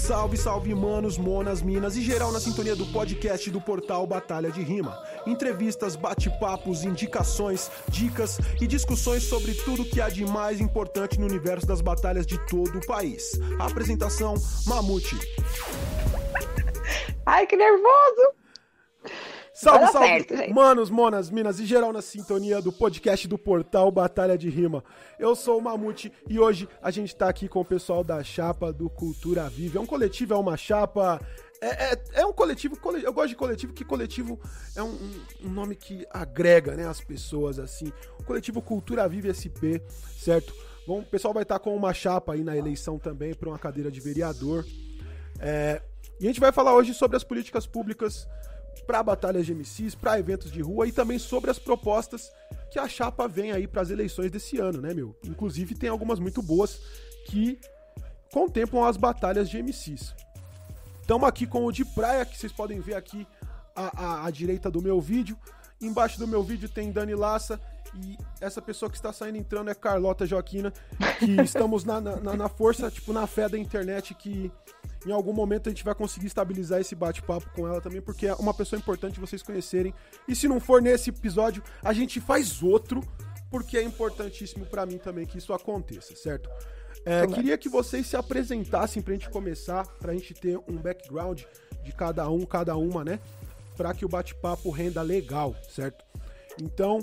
Salve, salve, manos, monas, minas e geral na sintonia do podcast do portal Batalha de Rima. Entrevistas, bate-papos, indicações, dicas e discussões sobre tudo que há de mais importante no universo das batalhas de todo o país. apresentação: Mamute. Ai, que nervoso! Salve, salve, certo, manos, monas, minas e geral na sintonia do podcast do portal Batalha de Rima. Eu sou o Mamute e hoje a gente tá aqui com o pessoal da chapa do Cultura Vive. É um coletivo, é uma chapa. É, é, é um coletivo, eu gosto de coletivo, que coletivo é um, um, nome que agrega né, as pessoas assim. O coletivo Cultura Vive SP, certo? Bom, o pessoal vai estar tá com uma chapa aí na eleição também para uma cadeira de vereador. É, e a gente vai falar hoje sobre as políticas públicas para batalhas de MCs, para eventos de rua e também sobre as propostas que a chapa vem aí para as eleições desse ano, né, meu? Inclusive tem algumas muito boas que contemplam as batalhas de MCs. Estamos aqui com o de praia, que vocês podem ver aqui à, à, à direita do meu vídeo. Embaixo do meu vídeo tem Dani Laça e essa pessoa que está saindo entrando é Carlota Joaquina, que estamos na, na, na força, tipo, na fé da internet que em algum momento a gente vai conseguir estabilizar esse bate-papo com ela também, porque é uma pessoa importante vocês conhecerem. E se não for nesse episódio, a gente faz outro, porque é importantíssimo para mim também que isso aconteça, certo? É, queria que vocês se apresentassem pra gente começar, pra gente ter um background de cada um, cada uma, né? Pra que o bate-papo renda legal, certo? Então,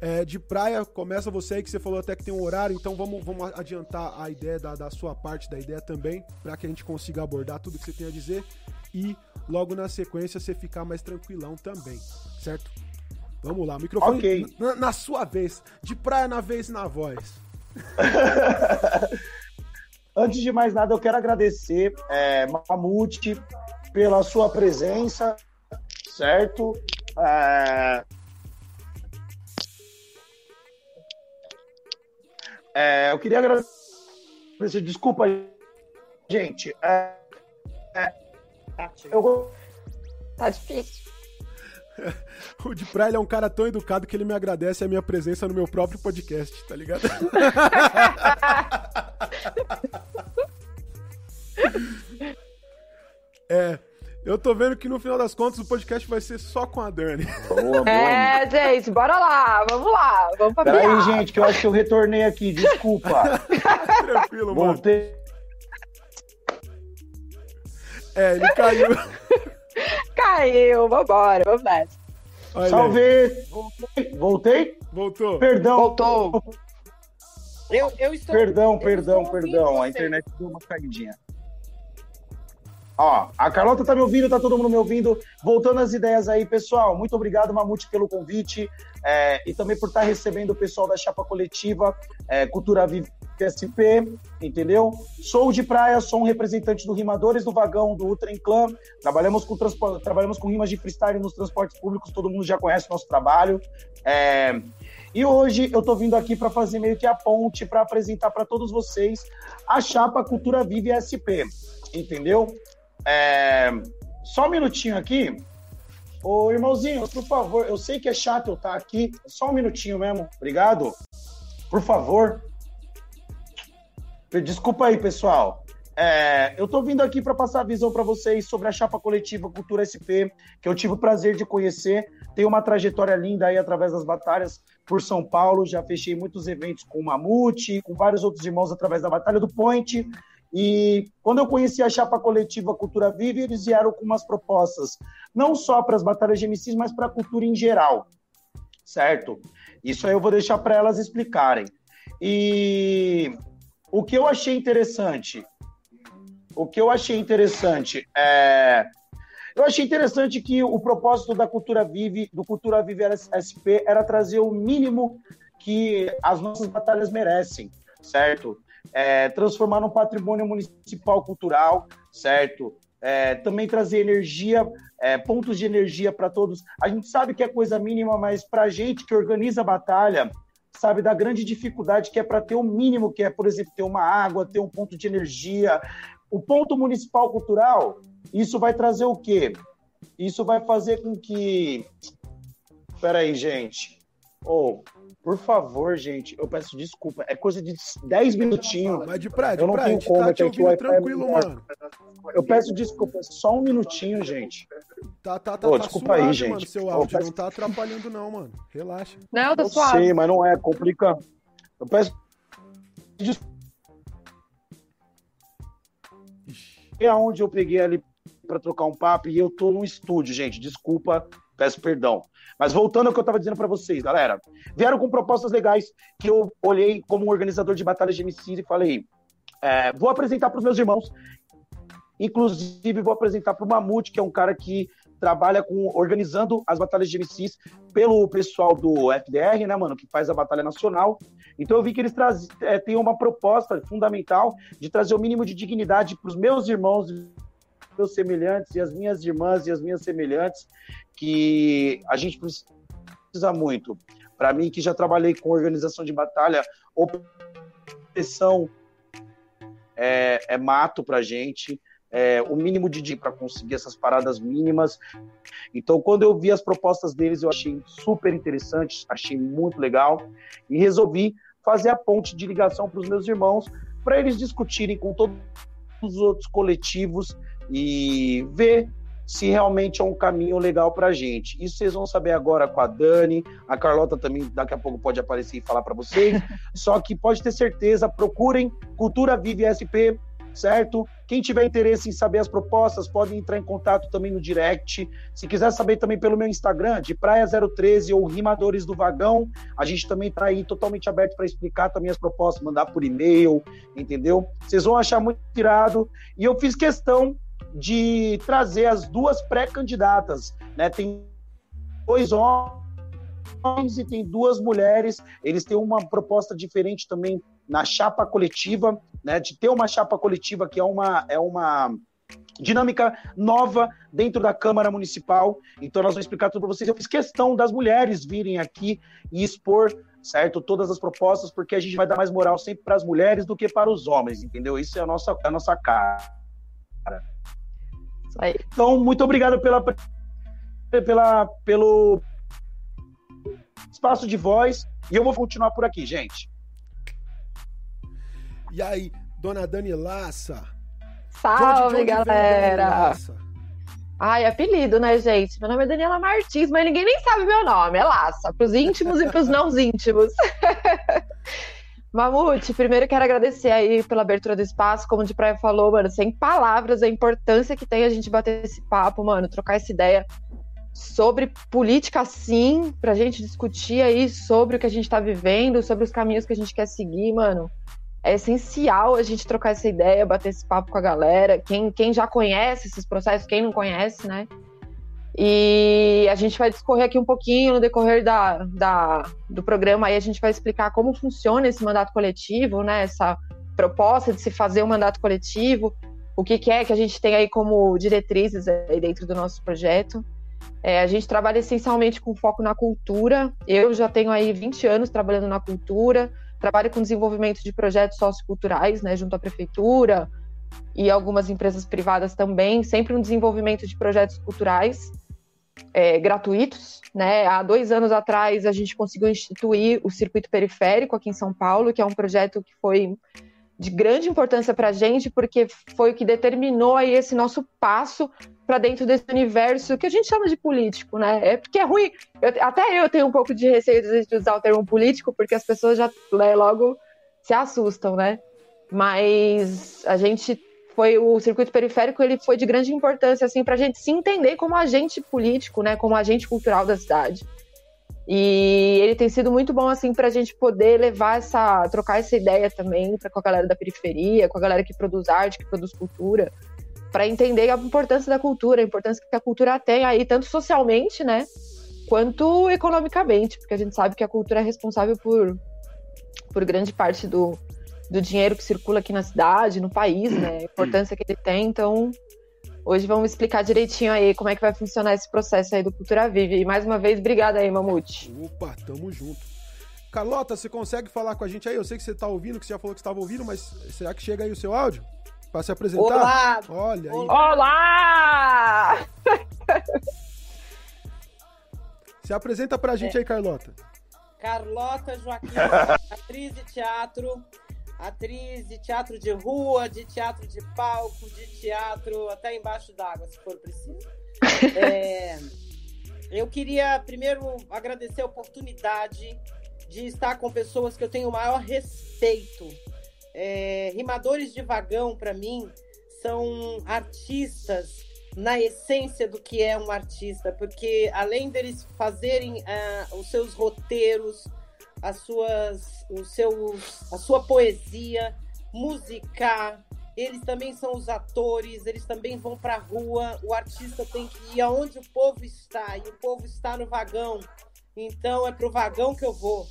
é, de praia, começa você aí que você falou até que tem um horário, então vamos, vamos adiantar a ideia da, da sua parte da ideia também, para que a gente consiga abordar tudo que você tem a dizer e logo na sequência você ficar mais tranquilão também, certo? Vamos lá, microfone okay. na, na, sua vez, de praia na vez e na voz. Antes de mais nada, eu quero agradecer, é, Mamute, pela sua presença, certo? É, É, eu queria agradecer. Desculpa, gente. É, é, eu... Tá difícil. O de praia é um cara tão educado que ele me agradece a minha presença no meu próprio podcast, tá ligado? é. Eu tô vendo que no final das contas o podcast vai ser só com a Dani. Boa, boa. É, gente, bora lá, vamos lá, vamos pra Peraí, gente, que eu acho que eu retornei aqui, desculpa. Tranquilo, mano. Voltei. É, ele caiu. caiu, vambora, vamos nessa. Salve! Voltei? Voltei? Voltou. Perdão. Voltou. Eu, eu estou. Perdão, perdão, perdão. A internet deu uma caidinha. Ó, a Carlota tá me ouvindo, tá todo mundo me ouvindo. Voltando às ideias aí, pessoal. Muito obrigado, Mamute, pelo convite é, e também por estar tá recebendo o pessoal da Chapa Coletiva é, Cultura Vive SP, entendeu? Sou de praia, sou um representante do Rimadores do Vagão, do Ultra Clã. Trabalhamos com, trabalhamos com rimas de freestyle nos transportes públicos, todo mundo já conhece o nosso trabalho. É, e hoje eu tô vindo aqui para fazer meio que a ponte para apresentar para todos vocês a Chapa Cultura Vive SP, entendeu? É... Só um minutinho aqui. Ô, irmãozinho, por favor, eu sei que é chato eu estar aqui. Só um minutinho mesmo. Obrigado. Por favor. Desculpa aí, pessoal. É, eu estou vindo aqui para passar a visão para vocês sobre a chapa coletiva Cultura SP, que eu tive o prazer de conhecer. Tem uma trajetória linda aí através das batalhas por São Paulo. Já fechei muitos eventos com o Mamute, com vários outros irmãos através da Batalha do Point. E quando eu conheci a chapa coletiva Cultura Vive, eles vieram com umas propostas, não só para as batalhas de MCs, mas para a cultura em geral, certo? Isso aí eu vou deixar para elas explicarem. E o que eu achei interessante, o que eu achei interessante é, eu achei interessante que o propósito da Cultura Vive, do Cultura Vive SP, era trazer o mínimo que as nossas batalhas merecem, certo? É, transformar num patrimônio municipal cultural, certo? É, também trazer energia, é, pontos de energia para todos. A gente sabe que é coisa mínima, mas para a gente que organiza a batalha, sabe da grande dificuldade que é para ter o mínimo, que é, por exemplo, ter uma água, ter um ponto de energia. O ponto municipal cultural, isso vai trazer o quê? Isso vai fazer com que. Espera aí, gente. Ô, oh, por favor, gente, eu peço desculpa. É coisa de 10 minutinhos. Mas de prédio, eu não prédio, tenho como, tá te ouvindo tranquilo, é mano. Eu peço desculpa, só um minutinho, gente. Tá, tá, tá, Ô, tá desculpa suave, aí, gente. mano, seu áudio. peço... Não tá atrapalhando não, mano. Relaxa. Não, tá eu suave. sei, mas não é, complica. Eu peço desculpa. É onde eu peguei ali para trocar um papo e eu tô no estúdio, gente. Desculpa, peço perdão. Mas voltando ao que eu estava dizendo para vocês, galera, vieram com propostas legais que eu olhei como organizador de batalhas de MCs e falei: é, vou apresentar para os meus irmãos. Inclusive, vou apresentar para o Mamute, que é um cara que trabalha com organizando as batalhas de MCs pelo pessoal do FDR, né, mano, que faz a batalha nacional. Então eu vi que eles traz, é, têm uma proposta fundamental de trazer o mínimo de dignidade para os meus irmãos meus semelhantes e as minhas irmãs e as minhas semelhantes, que a gente precisa muito. Para mim, que já trabalhei com organização de batalha, opressão é, é mato para gente. É, o mínimo de para conseguir essas paradas mínimas. Então, quando eu vi as propostas deles, eu achei super interessante, achei muito legal e resolvi fazer a ponte de ligação para os meus irmãos para eles discutirem com todos os outros coletivos e ver se realmente é um caminho legal para a gente. Isso vocês vão saber agora com a Dani, a Carlota também daqui a pouco pode aparecer e falar para vocês. Só que pode ter certeza, procurem Cultura Vive SP, certo? Quem tiver interesse em saber as propostas, pode entrar em contato também no direct. Se quiser saber também pelo meu Instagram, de Praia 013 ou Rimadores do Vagão, a gente também está aí totalmente aberto para explicar também as propostas, mandar por e-mail, entendeu? Vocês vão achar muito tirado. E eu fiz questão de trazer as duas pré-candidatas, né? Tem dois homens e tem duas mulheres. Eles têm uma proposta diferente também na chapa coletiva, né? De ter uma chapa coletiva que é uma é uma dinâmica nova dentro da Câmara Municipal. Então nós vamos explicar tudo para vocês. Eu fiz questão das mulheres virem aqui e expor, certo, todas as propostas, porque a gente vai dar mais moral sempre para as mulheres do que para os homens, entendeu? Isso é a nossa a nossa cara. Então, muito obrigado pela, pela, pelo espaço de voz. E eu vou continuar por aqui, gente. E aí, dona Dani Laça? Salve, galera! Ai, apelido, né, gente? Meu nome é Daniela Martins, mas ninguém nem sabe meu nome. É Laça, pros íntimos e pros não íntimos. Mamute, primeiro quero agradecer aí pela abertura do espaço, como de praia falou, mano, sem palavras a importância que tem a gente bater esse papo, mano, trocar essa ideia sobre política sim, pra gente discutir aí sobre o que a gente tá vivendo, sobre os caminhos que a gente quer seguir, mano. É essencial a gente trocar essa ideia, bater esse papo com a galera, quem, quem já conhece esses processos, quem não conhece, né? E a gente vai discorrer aqui um pouquinho no decorrer da, da, do programa, aí a gente vai explicar como funciona esse mandato coletivo, né? Essa proposta de se fazer um mandato coletivo, o que, que é que a gente tem aí como diretrizes aí dentro do nosso projeto. É, a gente trabalha essencialmente com foco na cultura. Eu já tenho aí 20 anos trabalhando na cultura, trabalho com desenvolvimento de projetos socioculturais, né, junto à prefeitura e algumas empresas privadas também, sempre um desenvolvimento de projetos culturais é, gratuitos. Né? Há dois anos atrás, a gente conseguiu instituir o Circuito Periférico aqui em São Paulo, que é um projeto que foi de grande importância para a gente, porque foi o que determinou aí esse nosso passo para dentro desse universo que a gente chama de político, né? É porque é ruim. Eu, até eu tenho um pouco de receio de usar o termo político, porque as pessoas já né, logo se assustam, né? Mas a gente foi o circuito periférico, ele foi de grande importância assim para a gente se entender como agente político, né, como agente cultural da cidade. E ele tem sido muito bom assim para a gente poder levar essa, trocar essa ideia também para com a galera da periferia, com a galera que produz arte, que produz cultura, para entender a importância da cultura, a importância que a cultura tem aí tanto socialmente, né, quanto economicamente, porque a gente sabe que a cultura é responsável por por grande parte do, do dinheiro que circula aqui na cidade, no país, né? A importância que ele tem. Então, hoje vamos explicar direitinho aí como é que vai funcionar esse processo aí do Cultura Vive. E mais uma vez, obrigada aí, Mamute. Opa, tamo junto. Carlota, você consegue falar com a gente aí? Eu sei que você tá ouvindo, que você já falou que estava ouvindo, mas será que chega aí o seu áudio? Para se apresentar? Olá! Olha aí. Olá! Se apresenta pra gente é. aí, Carlota. Carlota Joaquim, atriz de teatro, atriz de teatro de rua, de teatro de palco, de teatro até embaixo d'água, se for preciso. É, eu queria primeiro agradecer a oportunidade de estar com pessoas que eu tenho o maior respeito. É, rimadores de vagão, para mim, são artistas na essência do que é um artista, porque além deles fazerem uh, os seus roteiros, as suas, os seus, a sua poesia, musicar, eles também são os atores, eles também vão para a rua. O artista tem que ir aonde o povo está, e o povo está no vagão. Então é pro vagão que eu vou.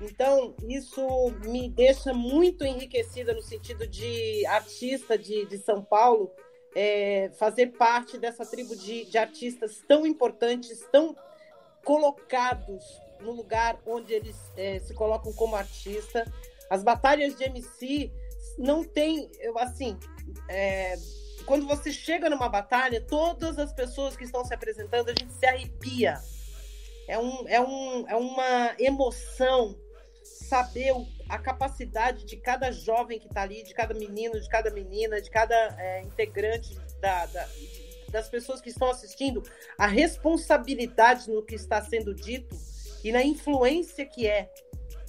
Então, isso me deixa muito enriquecida no sentido de artista de, de São Paulo, é, fazer parte dessa tribo de, de artistas tão importantes, tão colocados no lugar onde eles é, se colocam como artista. As batalhas de MC não tem, assim, é, quando você chega numa batalha, todas as pessoas que estão se apresentando, a gente se arrepia. É, um, é, um, é uma emoção saber a capacidade de cada jovem que está ali, de cada menino, de cada menina, de cada é, integrante da, da, das pessoas que estão assistindo, a responsabilidade no que está sendo dito e na influência que é.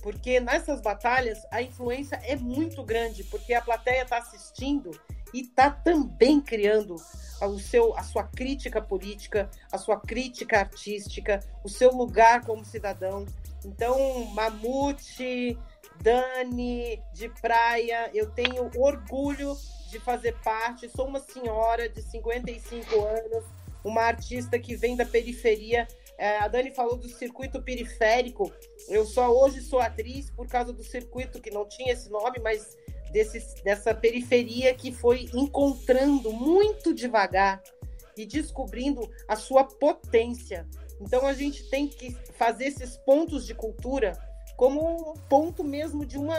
Porque nessas batalhas a influência é muito grande, porque a plateia está assistindo e está também criando o seu, a sua crítica política, a sua crítica artística, o seu lugar como cidadão. Então, Mamute, Dani, de praia, eu tenho orgulho de fazer parte. Sou uma senhora de 55 anos, uma artista que vem da periferia. É, a Dani falou do circuito periférico. Eu só hoje sou atriz por causa do circuito que não tinha esse nome, mas desse, dessa periferia que foi encontrando muito devagar e descobrindo a sua potência. Então a gente tem que fazer esses pontos de cultura como um ponto mesmo de uma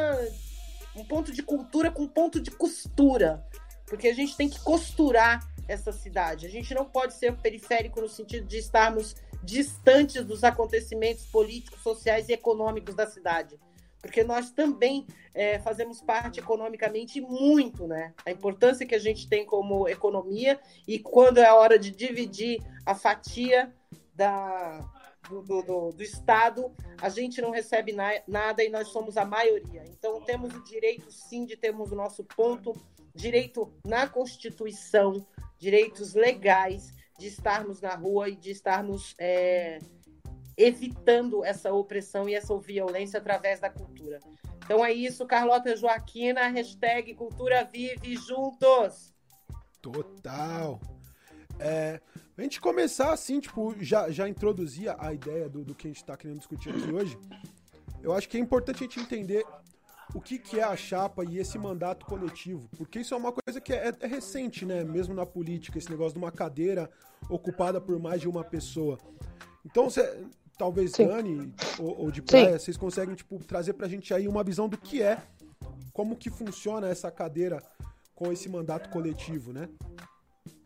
um ponto de cultura com um ponto de costura, porque a gente tem que costurar essa cidade. A gente não pode ser periférico no sentido de estarmos distantes dos acontecimentos políticos, sociais e econômicos da cidade porque nós também é, fazemos parte economicamente muito, né? A importância que a gente tem como economia e quando é a hora de dividir a fatia da, do, do, do, do Estado, a gente não recebe na, nada e nós somos a maioria. Então temos o direito sim de termos o nosso ponto, direito na Constituição, direitos legais de estarmos na rua e de estarmos é, evitando essa opressão e essa violência através da cultura. Então é isso, Carlota Joaquina, hashtag Cultura Vive Juntos. Total. É, a gente começar assim, tipo, já, já introduzir a ideia do, do que a gente está querendo discutir aqui hoje. Eu acho que é importante a gente entender o que, que é a chapa e esse mandato coletivo. Porque isso é uma coisa que é, é, recente, né? Mesmo na política, esse negócio de uma cadeira ocupada por mais de uma pessoa. Então, cê, talvez Sim. Dani ou, ou, de praia, vocês conseguem tipo, trazer pra gente aí uma visão do que é, como que funciona essa cadeira com esse mandato coletivo, né?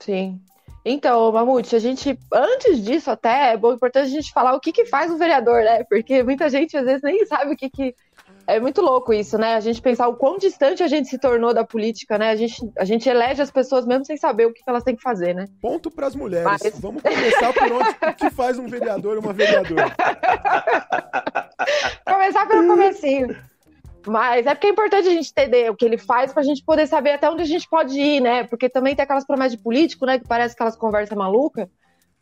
Sim. Então, Mamute, a gente, antes disso até, é bom, importante a gente falar o que que faz um vereador, né? Porque muita gente às vezes nem sabe o que que é muito louco isso, né? A gente pensar o quão distante a gente se tornou da política, né? A gente, a gente elege as pessoas mesmo sem saber o que elas têm que fazer, né? Ponto para as mulheres. Mas... Vamos começar por onde o que faz um vereador e uma vereadora. começar pelo comecinho. Mas é porque é importante a gente entender o que ele faz para a gente poder saber até onde a gente pode ir, né? Porque também tem aquelas promessas de político, né? Que parece aquelas conversas malucas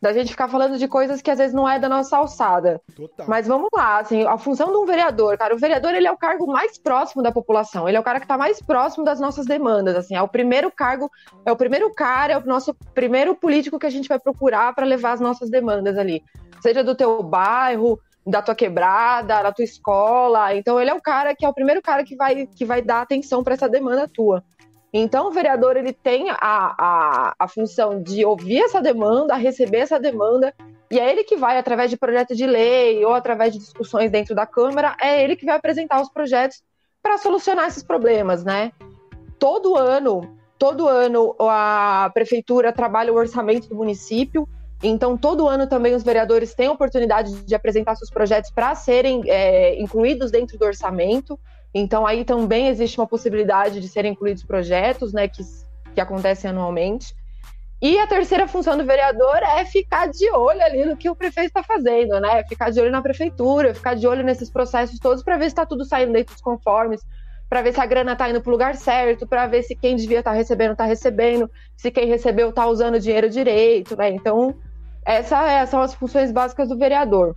da gente ficar falando de coisas que às vezes não é da nossa alçada. Total. Mas vamos lá, assim, a função de um vereador, cara, o vereador ele é o cargo mais próximo da população, ele é o cara que está mais próximo das nossas demandas, assim, é o primeiro cargo, é o primeiro cara, é o nosso primeiro político que a gente vai procurar para levar as nossas demandas ali, seja do teu bairro, da tua quebrada, da tua escola. Então ele é o cara que é o primeiro cara que vai que vai dar atenção para essa demanda tua. Então, o vereador ele tem a, a, a função de ouvir essa demanda, receber essa demanda, e é ele que vai, através de projeto de lei ou através de discussões dentro da Câmara, é ele que vai apresentar os projetos para solucionar esses problemas, né? Todo ano, todo ano a prefeitura trabalha o orçamento do município, Então, todo ano também os vereadores têm a oportunidade de apresentar seus projetos para serem é, incluídos dentro do orçamento. Então, aí também existe uma possibilidade de serem incluídos projetos, né, que, que acontecem anualmente. E a terceira função do vereador é ficar de olho ali no que o prefeito está fazendo, né? Ficar de olho na prefeitura, ficar de olho nesses processos todos para ver se está tudo saindo dentro dos conformes, para ver se a grana está indo para o lugar certo, para ver se quem devia estar tá recebendo está recebendo, se quem recebeu está usando o dinheiro direito, né? Então, essas é, são as funções básicas do vereador.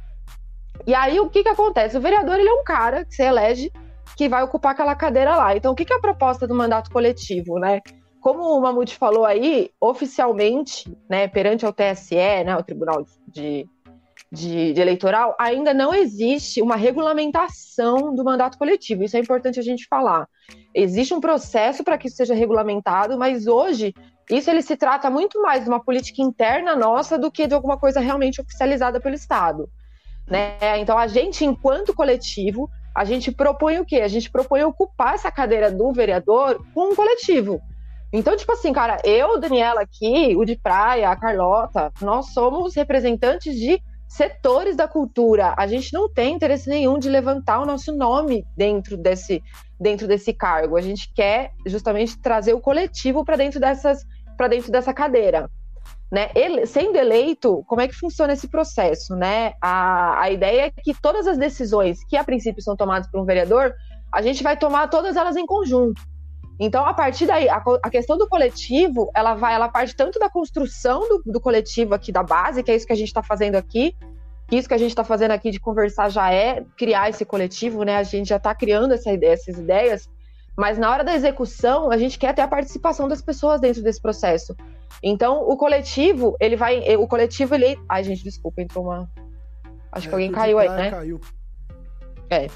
E aí, o que, que acontece? O vereador ele é um cara que se elege que vai ocupar aquela cadeira lá. Então, o que, que é a proposta do mandato coletivo, né? Como o Mamute falou aí, oficialmente, né, perante ao TSE, né, o Tribunal de, de, de, Eleitoral, ainda não existe uma regulamentação do mandato coletivo. Isso é importante a gente falar. Existe um processo para que isso seja regulamentado, mas hoje isso ele se trata muito mais de uma política interna nossa do que de alguma coisa realmente oficializada pelo Estado. Né? Então, a gente, enquanto coletivo, a gente propõe o quê? A gente propõe ocupar essa cadeira do vereador com um coletivo. Então, tipo assim, cara, eu, Daniela aqui, o de Praia, a Carlota, nós somos representantes de setores da cultura. A gente não tem interesse nenhum de levantar o nosso nome dentro desse, dentro desse cargo. A gente quer justamente trazer o coletivo para dentro dessas para dentro dessa cadeira. Né? Ele, sendo eleito, como é que funciona esse processo? Né? A, a ideia é que todas as decisões que a princípio são tomadas por um vereador, a gente vai tomar todas elas em conjunto. Então, a partir daí, a, a, questão do coletivo, ela vai, ela parte tanto da construção do, do coletivo aqui da base, que é isso que a gente está fazendo aqui, que isso que a gente está fazendo aqui de conversar já é criar esse coletivo, né? A gente já está criando essa ideia, essas ideias, mas na hora da execução, a gente quer ter a participação das pessoas dentro desse processo. Então, o coletivo, ele vai, o coletivo ele, ai gente, desculpa, entrou uma, acho é, que alguém caiu aí, né? Caiu. É.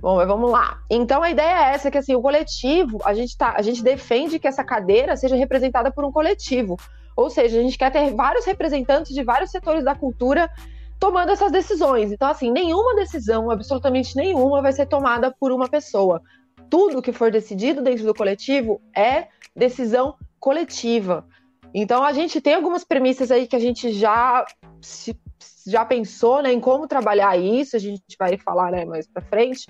Bom, mas vamos lá. Então a ideia é essa que assim, o coletivo, a gente tá, a gente defende que essa cadeira seja representada por um coletivo. Ou seja, a gente quer ter vários representantes de vários setores da cultura tomando essas decisões. Então assim, nenhuma decisão, absolutamente nenhuma vai ser tomada por uma pessoa. Tudo que for decidido dentro do coletivo é decisão coletiva. Então a gente tem algumas premissas aí que a gente já se, já pensou né, em como trabalhar isso, a gente vai falar né, mais para frente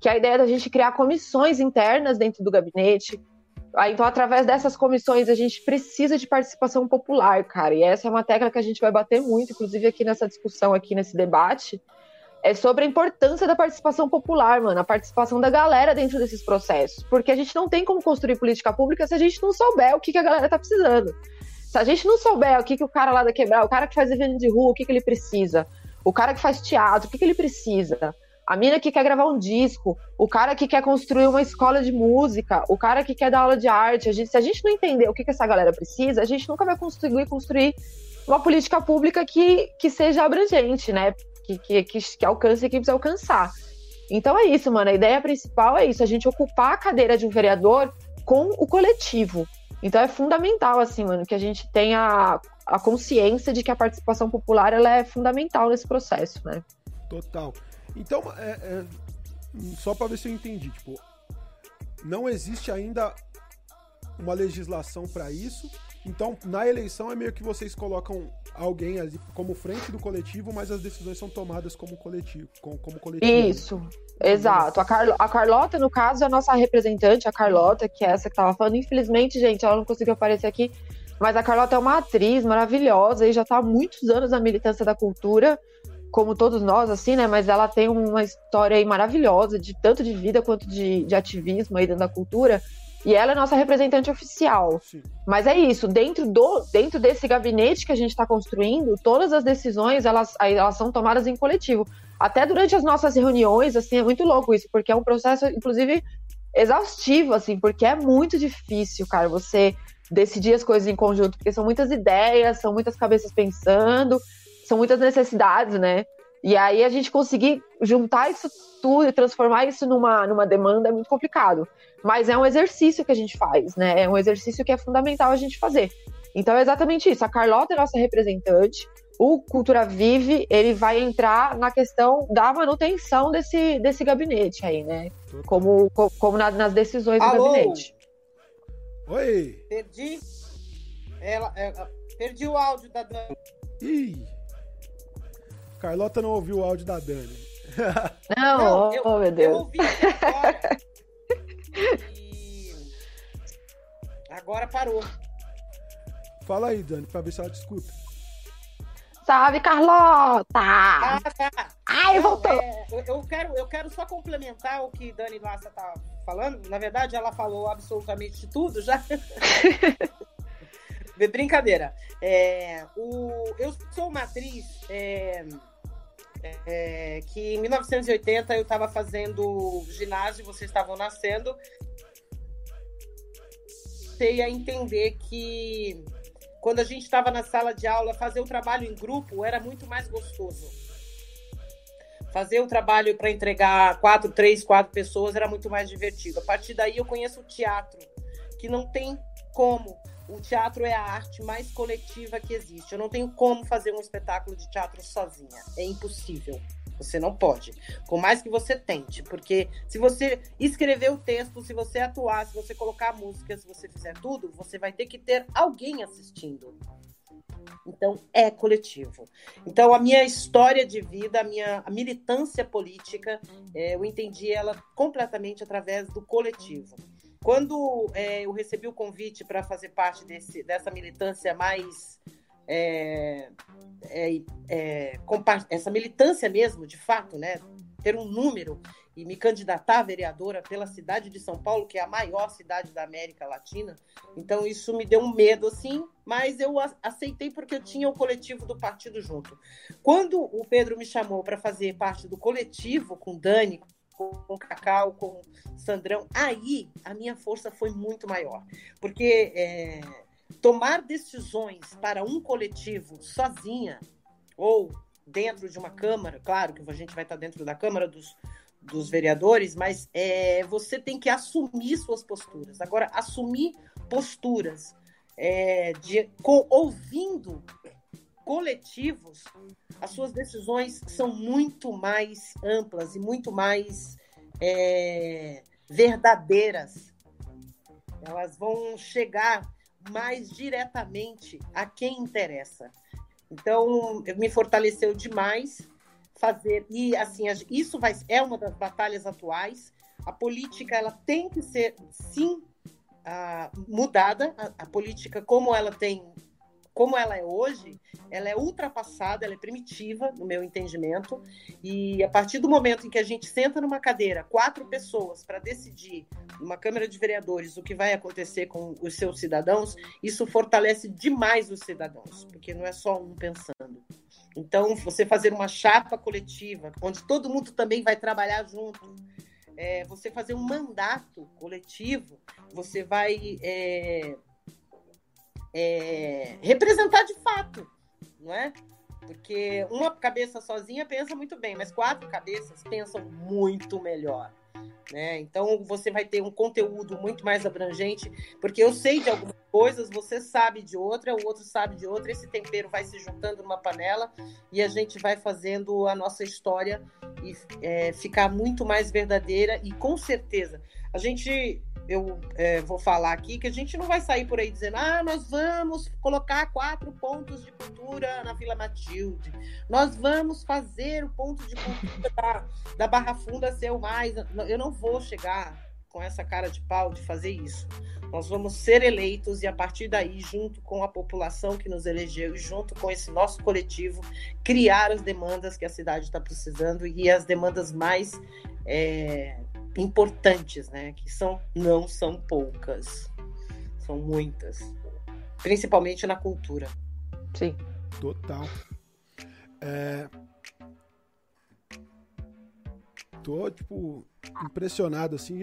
que a ideia é da gente criar comissões internas dentro do gabinete. Então, através dessas comissões, a gente precisa de participação popular, cara. E essa é uma tecla que a gente vai bater muito, inclusive aqui nessa discussão, aqui nesse debate, é sobre a importância da participação popular, mano, a participação da galera dentro desses processos. Porque a gente não tem como construir política pública se a gente não souber o que, que a galera tá precisando. Se a gente não souber o que, que o cara lá da quebrar, o cara que faz evento de rua, o que, que ele precisa, o cara que faz teatro, o que, que ele precisa, a mina que quer gravar um disco, o cara que quer construir uma escola de música, o cara que quer dar aula de arte. A gente, se a gente não entender o que, que essa galera precisa, a gente nunca vai conseguir construir uma política pública que, que seja abrangente, né? Que, que, que, que alcance quem precisa alcançar. Então é isso, mano. A ideia principal é isso: a gente ocupar a cadeira de um vereador com o coletivo. Então é fundamental, assim, mano, que a gente tenha a consciência de que a participação popular ela é fundamental nesse processo, né? Total. Então, é, é, só para ver se eu entendi, tipo, não existe ainda uma legislação para isso. Então, na eleição é meio que vocês colocam alguém ali como frente do coletivo, mas as decisões são tomadas como coletivo, como, como coletivo. Isso, exato. A, Carlo, a Carlota, no caso, é a nossa representante, a Carlota, que é essa que tava falando. Infelizmente, gente, ela não conseguiu aparecer aqui, mas a Carlota é uma atriz maravilhosa e já está há muitos anos na militância da cultura como todos nós, assim, né? Mas ela tem uma história aí maravilhosa, de tanto de vida quanto de, de ativismo aí dentro da cultura. E ela é nossa representante oficial. Sim. Mas é isso, dentro, do, dentro desse gabinete que a gente está construindo, todas as decisões elas, elas são tomadas em coletivo. Até durante as nossas reuniões, assim, é muito louco isso, porque é um processo, inclusive, exaustivo, assim, porque é muito difícil, cara, você decidir as coisas em conjunto, porque são muitas ideias, são muitas cabeças pensando, são muitas necessidades, né? E aí a gente conseguir juntar isso tudo e transformar isso numa, numa demanda é muito complicado. Mas é um exercício que a gente faz, né? É um exercício que é fundamental a gente fazer. Então é exatamente isso. A Carlota é nossa representante. O Cultura Vive, ele vai entrar na questão da manutenção desse, desse gabinete aí, né? Como, como na, nas decisões Alô? do gabinete. Oi! Perdi. Ela, ela, perdi o áudio da Dani. Ih! Carlota não ouviu o áudio da Dani. Não, não eu, oh, meu Deus. Eu ouvi agora. e agora parou. Fala aí, Dani, pra ver se ela te escuta. Salve, Carlota! Ah, tá. Ai, não, voltou. É, eu, quero, eu quero só complementar o que Dani Lassa tá falando. Na verdade, ela falou absolutamente tudo já. Brincadeira. É, o, eu sou uma atriz é, é, que em 1980 eu estava fazendo ginásio, vocês estavam nascendo. Sei a entender que quando a gente estava na sala de aula, fazer o trabalho em grupo era muito mais gostoso. Fazer o trabalho para entregar quatro, três, quatro pessoas era muito mais divertido. A partir daí eu conheço o teatro, que não tem como. O teatro é a arte mais coletiva que existe. Eu não tenho como fazer um espetáculo de teatro sozinha. É impossível. Você não pode. Por mais que você tente. Porque se você escrever o texto, se você atuar, se você colocar música, se você fizer tudo, você vai ter que ter alguém assistindo. Então, é coletivo. Então, a minha história de vida, a minha a militância política, é, eu entendi ela completamente através do coletivo. Quando é, eu recebi o convite para fazer parte desse, dessa militância mais é, é, é, essa militância mesmo, de fato, né? Ter um número e me candidatar a vereadora pela cidade de São Paulo, que é a maior cidade da América Latina. Então isso me deu um medo, assim, mas eu aceitei porque eu tinha o coletivo do partido junto. Quando o Pedro me chamou para fazer parte do coletivo com Dani, com Cacau, com Sandrão, aí a minha força foi muito maior, porque é, tomar decisões para um coletivo sozinha ou dentro de uma Câmara, claro que a gente vai estar dentro da Câmara dos, dos vereadores, mas é, você tem que assumir suas posturas. Agora, assumir posturas é, de, com, ouvindo coletivos, as suas decisões são muito mais amplas e muito mais é, verdadeiras. Elas vão chegar mais diretamente a quem interessa. Então, me fortaleceu demais fazer e assim isso vai é uma das batalhas atuais. A política ela tem que ser sim uh, mudada. A, a política como ela tem como ela é hoje, ela é ultrapassada, ela é primitiva, no meu entendimento. E a partir do momento em que a gente senta numa cadeira, quatro pessoas, para decidir, numa Câmara de Vereadores, o que vai acontecer com os seus cidadãos, isso fortalece demais os cidadãos, porque não é só um pensando. Então, você fazer uma chapa coletiva, onde todo mundo também vai trabalhar junto, é, você fazer um mandato coletivo, você vai. É, é, representar de fato, não é? Porque uma cabeça sozinha pensa muito bem, mas quatro cabeças pensam muito melhor. Né? Então você vai ter um conteúdo muito mais abrangente, porque eu sei de algumas coisas, você sabe de outra, o outro sabe de outra, esse tempero vai se juntando numa panela e a gente vai fazendo a nossa história e é, ficar muito mais verdadeira e com certeza a gente eu é, vou falar aqui que a gente não vai sair por aí dizendo, ah, nós vamos colocar quatro pontos de cultura na Vila Matilde, nós vamos fazer o ponto de cultura da, da Barra Funda ser o mais. Eu não vou chegar com essa cara de pau de fazer isso. Nós vamos ser eleitos e, a partir daí, junto com a população que nos elegeu e junto com esse nosso coletivo, criar as demandas que a cidade está precisando e as demandas mais é, importantes, né? Que são não são poucas, são muitas, principalmente na cultura. Sim. Total. É... Tô tipo impressionado assim.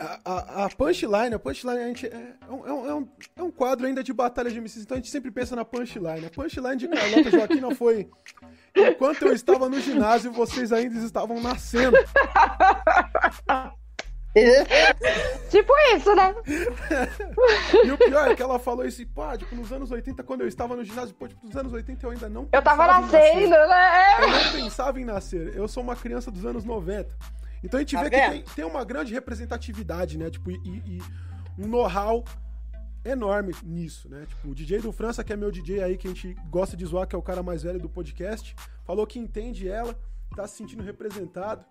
A, a, a punchline, a punchline a gente é, é, um, é, um, é um quadro ainda de batalha de MCs, então a gente sempre pensa na punchline. A punchline de Carlota Joaquim foi Enquanto eu estava no ginásio, vocês ainda estavam nascendo. tipo isso, né? e o pior é que ela falou isso, pá, tipo, nos anos 80, quando eu estava no ginásio, pô, tipo, nos anos 80 eu ainda não Eu tava nascendo, né? Eu não pensava em nascer. Eu sou uma criança dos anos 90. Então a gente tá vê vendo? que tem, tem, uma grande representatividade, né? Tipo, e, e um know-how enorme nisso, né? Tipo, o DJ do França, que é meu DJ aí, que a gente gosta de zoar, que é o cara mais velho do podcast, falou que entende ela, tá se sentindo representado.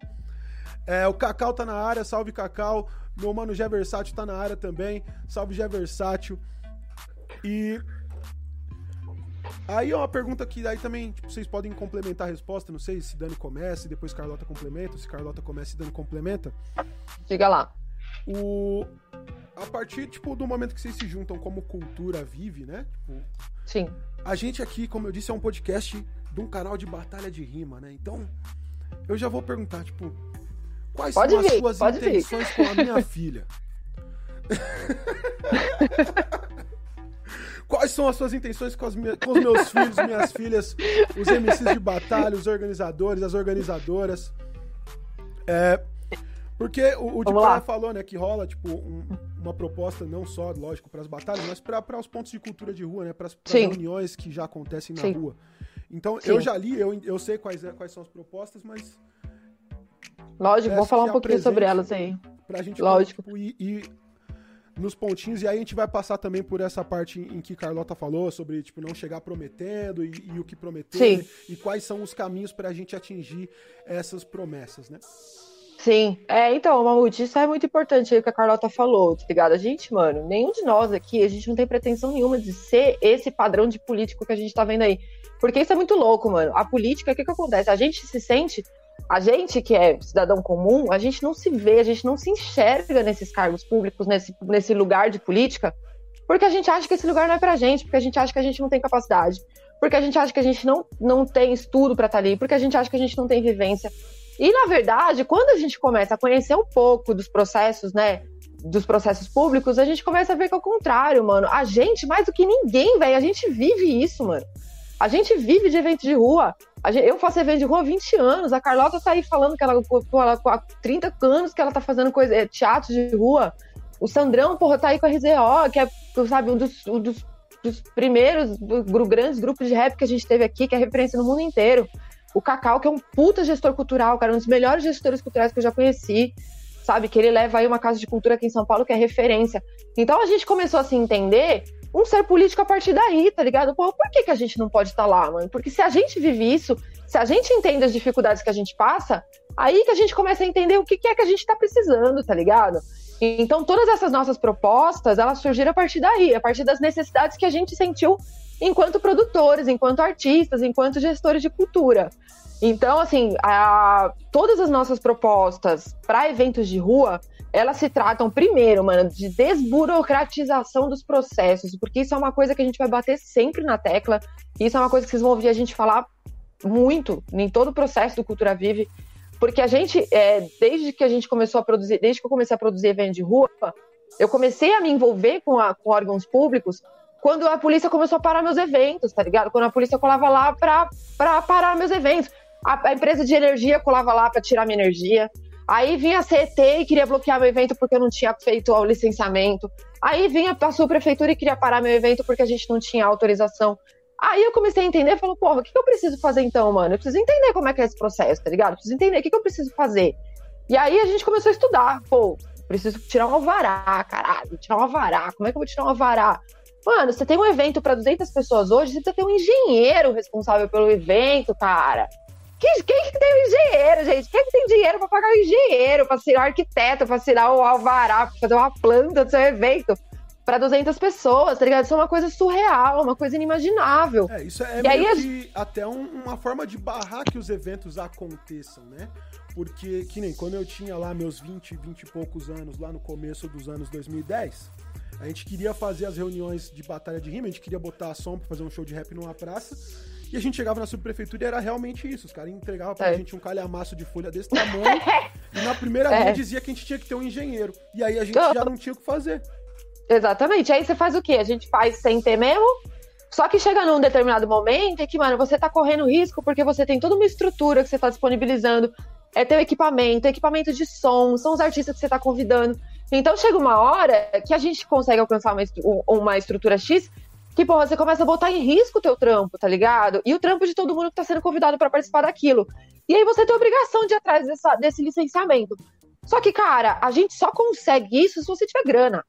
É, o Cacau tá na área, salve Cacau. Meu mano Gé Versátil tá na área também, salve Gé Versátil. E Aí é uma pergunta que aí também tipo, vocês podem complementar a resposta. Não sei se Dani começa e depois Carlota complementa, se Carlota começa e Dani complementa. Diga lá. O... A partir tipo, do momento que vocês se juntam como cultura vive, né? Tipo, Sim. A gente aqui, como eu disse, é um podcast de um canal de batalha de rima, né? Então, eu já vou perguntar, tipo, quais pode são vir, as suas intenções vir. com a minha filha? Quais são as suas intenções com, minhas, com os meus filhos, minhas filhas, os MCs de batalha, os organizadores, as organizadoras? É, porque o, o falou, né, que rola, tipo, um, uma proposta não só, lógico, para as batalhas, mas para os pontos de cultura de rua, né, para as reuniões que já acontecem na Sim. rua. Então, Sim. eu já li, eu, eu sei quais, é, quais são as propostas, mas... Lógico, vou falar um pouquinho sobre elas aí. Pra gente, Lógico. Tipo, ir, ir nos pontinhos, e aí a gente vai passar também por essa parte em que Carlota falou sobre tipo não chegar prometendo e, e o que prometer Sim. e quais são os caminhos para a gente atingir essas promessas, né? Sim, é, então, Mamute, isso é muito importante aí que a Carlota falou, tá ligado? A gente, mano, nenhum de nós aqui, a gente não tem pretensão nenhuma de ser esse padrão de político que a gente tá vendo aí. Porque isso é muito louco, mano. A política, o que que acontece? A gente se sente a gente que é cidadão comum, a gente não se vê, a gente não se enxerga nesses cargos públicos, nesse, nesse lugar de política, porque a gente acha que esse lugar não é pra gente, porque a gente acha que a gente não tem capacidade, porque a gente acha que a gente não, não tem estudo para estar tá ali, porque a gente acha que a gente não tem vivência. E, na verdade, quando a gente começa a conhecer um pouco dos processos, né, dos processos públicos, a gente começa a ver que é o contrário, mano. A gente, mais do que ninguém, velho, a gente vive isso, mano. A gente vive de evento de rua. Eu faço evento de rua há 20 anos. A Carlota tá aí falando que ela, ela há 30 anos que ela tá fazendo coisa, é, teatro de rua. O Sandrão, porra, tá aí com a RZO, que é, sabe, um dos, um dos, dos primeiros do, grandes grupos de rap que a gente teve aqui, que é referência no mundo inteiro. O Cacau, que é um puta gestor cultural, cara, um dos melhores gestores culturais que eu já conheci, sabe? Que ele leva aí uma casa de cultura aqui em São Paulo que é referência. Então a gente começou a se entender um ser político a partir daí, tá ligado? Por que, que a gente não pode estar tá lá, mano? Porque se a gente vive isso, se a gente entende as dificuldades que a gente passa, aí que a gente começa a entender o que, que é que a gente tá precisando, tá ligado? Então, todas essas nossas propostas, elas surgiram a partir daí, a partir das necessidades que a gente sentiu enquanto produtores, enquanto artistas, enquanto gestores de cultura. Então, assim, a, todas as nossas propostas para eventos de rua, elas se tratam, primeiro, mano, de desburocratização dos processos, porque isso é uma coisa que a gente vai bater sempre na tecla, isso é uma coisa que vocês vão ouvir a gente falar muito em todo o processo do Cultura Vive, porque a gente, é, desde que a gente começou a produzir, desde que eu comecei a produzir evento de rua, eu comecei a me envolver com, a, com órgãos públicos quando a polícia começou a parar meus eventos, tá ligado? Quando a polícia colava lá pra, pra parar meus eventos. A, a empresa de energia colava lá pra tirar minha energia. Aí vinha a CET e queria bloquear meu evento porque eu não tinha feito o licenciamento. Aí vinha a sua prefeitura e queria parar meu evento porque a gente não tinha autorização. Aí eu comecei a entender, falou, porra, o que, que eu preciso fazer então, mano? Eu preciso entender como é que é esse processo, tá ligado? Eu preciso entender o que, que eu preciso fazer. E aí a gente começou a estudar, pô, preciso tirar um alvará, caralho, tirar um alvará, como é que eu vou tirar um alvará? Mano, você tem um evento para 200 pessoas hoje, você precisa ter um engenheiro responsável pelo evento, cara. Quem, quem que tem um engenheiro, gente? Quem que tem dinheiro para pagar um engenheiro, para ser arquiteto, para assinar o alvará, para fazer uma planta do seu evento? para 200 pessoas, tá ligado? Isso é uma coisa surreal, uma coisa inimaginável. É, isso é e meio aí, que a... até um, uma forma de barrar que os eventos aconteçam, né? Porque, que nem quando eu tinha lá meus 20, 20 e poucos anos, lá no começo dos anos 2010, a gente queria fazer as reuniões de batalha de rima, a gente queria botar som pra fazer um show de rap numa praça. E a gente chegava na subprefeitura e era realmente isso. Os caras entregavam pra é. gente um calhamaço de folha desse tamanho. e na primeira é. linha dizia que a gente tinha que ter um engenheiro. E aí a gente já não tinha o que fazer. Exatamente. Aí você faz o quê? A gente faz sem ter mesmo. Só que chega num determinado momento em que, mano, você tá correndo risco porque você tem toda uma estrutura que você tá disponibilizando. É teu equipamento, equipamento de som, são os artistas que você tá convidando. Então chega uma hora que a gente consegue alcançar uma, uma estrutura X que, porra, você começa a botar em risco o teu trampo, tá ligado? E o trampo de todo mundo que tá sendo convidado para participar daquilo. E aí você tem a obrigação de ir atrás dessa, desse licenciamento. Só que, cara, a gente só consegue isso se você tiver grana.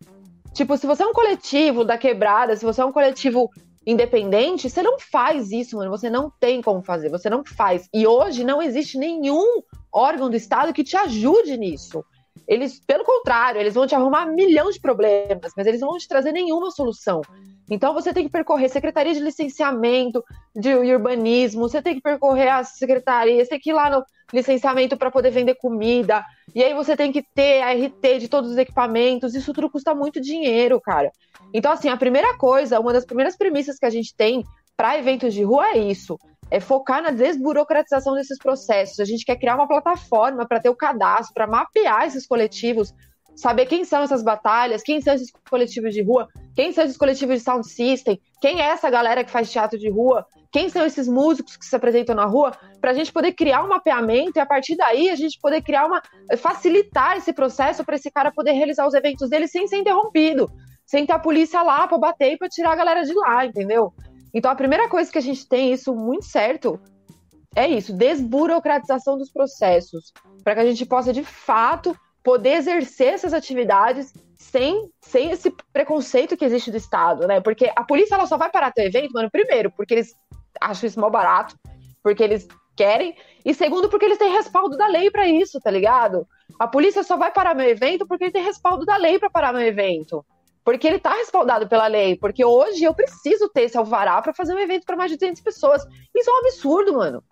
Tipo, se você é um coletivo da quebrada, se você é um coletivo independente, você não faz isso, mano. Você não tem como fazer, você não faz. E hoje não existe nenhum órgão do Estado que te ajude nisso. Eles, pelo contrário, eles vão te arrumar um milhão de problemas, mas eles não vão te trazer nenhuma solução. Então você tem que percorrer Secretaria de Licenciamento, de urbanismo, você tem que percorrer a secretaria, você tem que ir lá no licenciamento para poder vender comida, e aí você tem que ter a RT de todos os equipamentos, isso tudo custa muito dinheiro, cara. Então, assim, a primeira coisa, uma das primeiras premissas que a gente tem para eventos de rua é isso: é focar na desburocratização desses processos. A gente quer criar uma plataforma para ter o cadastro, para mapear esses coletivos, saber quem são essas batalhas, quem são esses coletivos de rua, quem são esses coletivos de sound system, quem é essa galera que faz teatro de rua, quem são esses músicos que se apresentam na rua, para a gente poder criar um mapeamento e a partir daí a gente poder criar uma. facilitar esse processo para esse cara poder realizar os eventos dele sem ser interrompido, sem ter a polícia lá para bater e para tirar a galera de lá, entendeu? Então a primeira coisa que a gente tem isso muito certo é isso, desburocratização dos processos, para que a gente possa de fato poder exercer essas atividades sem, sem esse preconceito que existe do Estado, né? Porque a polícia ela só vai parar teu evento, mano, primeiro, porque eles acham isso mal barato, porque eles querem, e segundo, porque eles têm respaldo da lei para isso, tá ligado? A polícia só vai parar meu evento porque ele tem respaldo da lei para parar meu evento. Porque ele tá respaldado pela lei. Porque hoje eu preciso ter esse alvará para fazer um evento para mais de 200 pessoas. Isso é um absurdo, mano.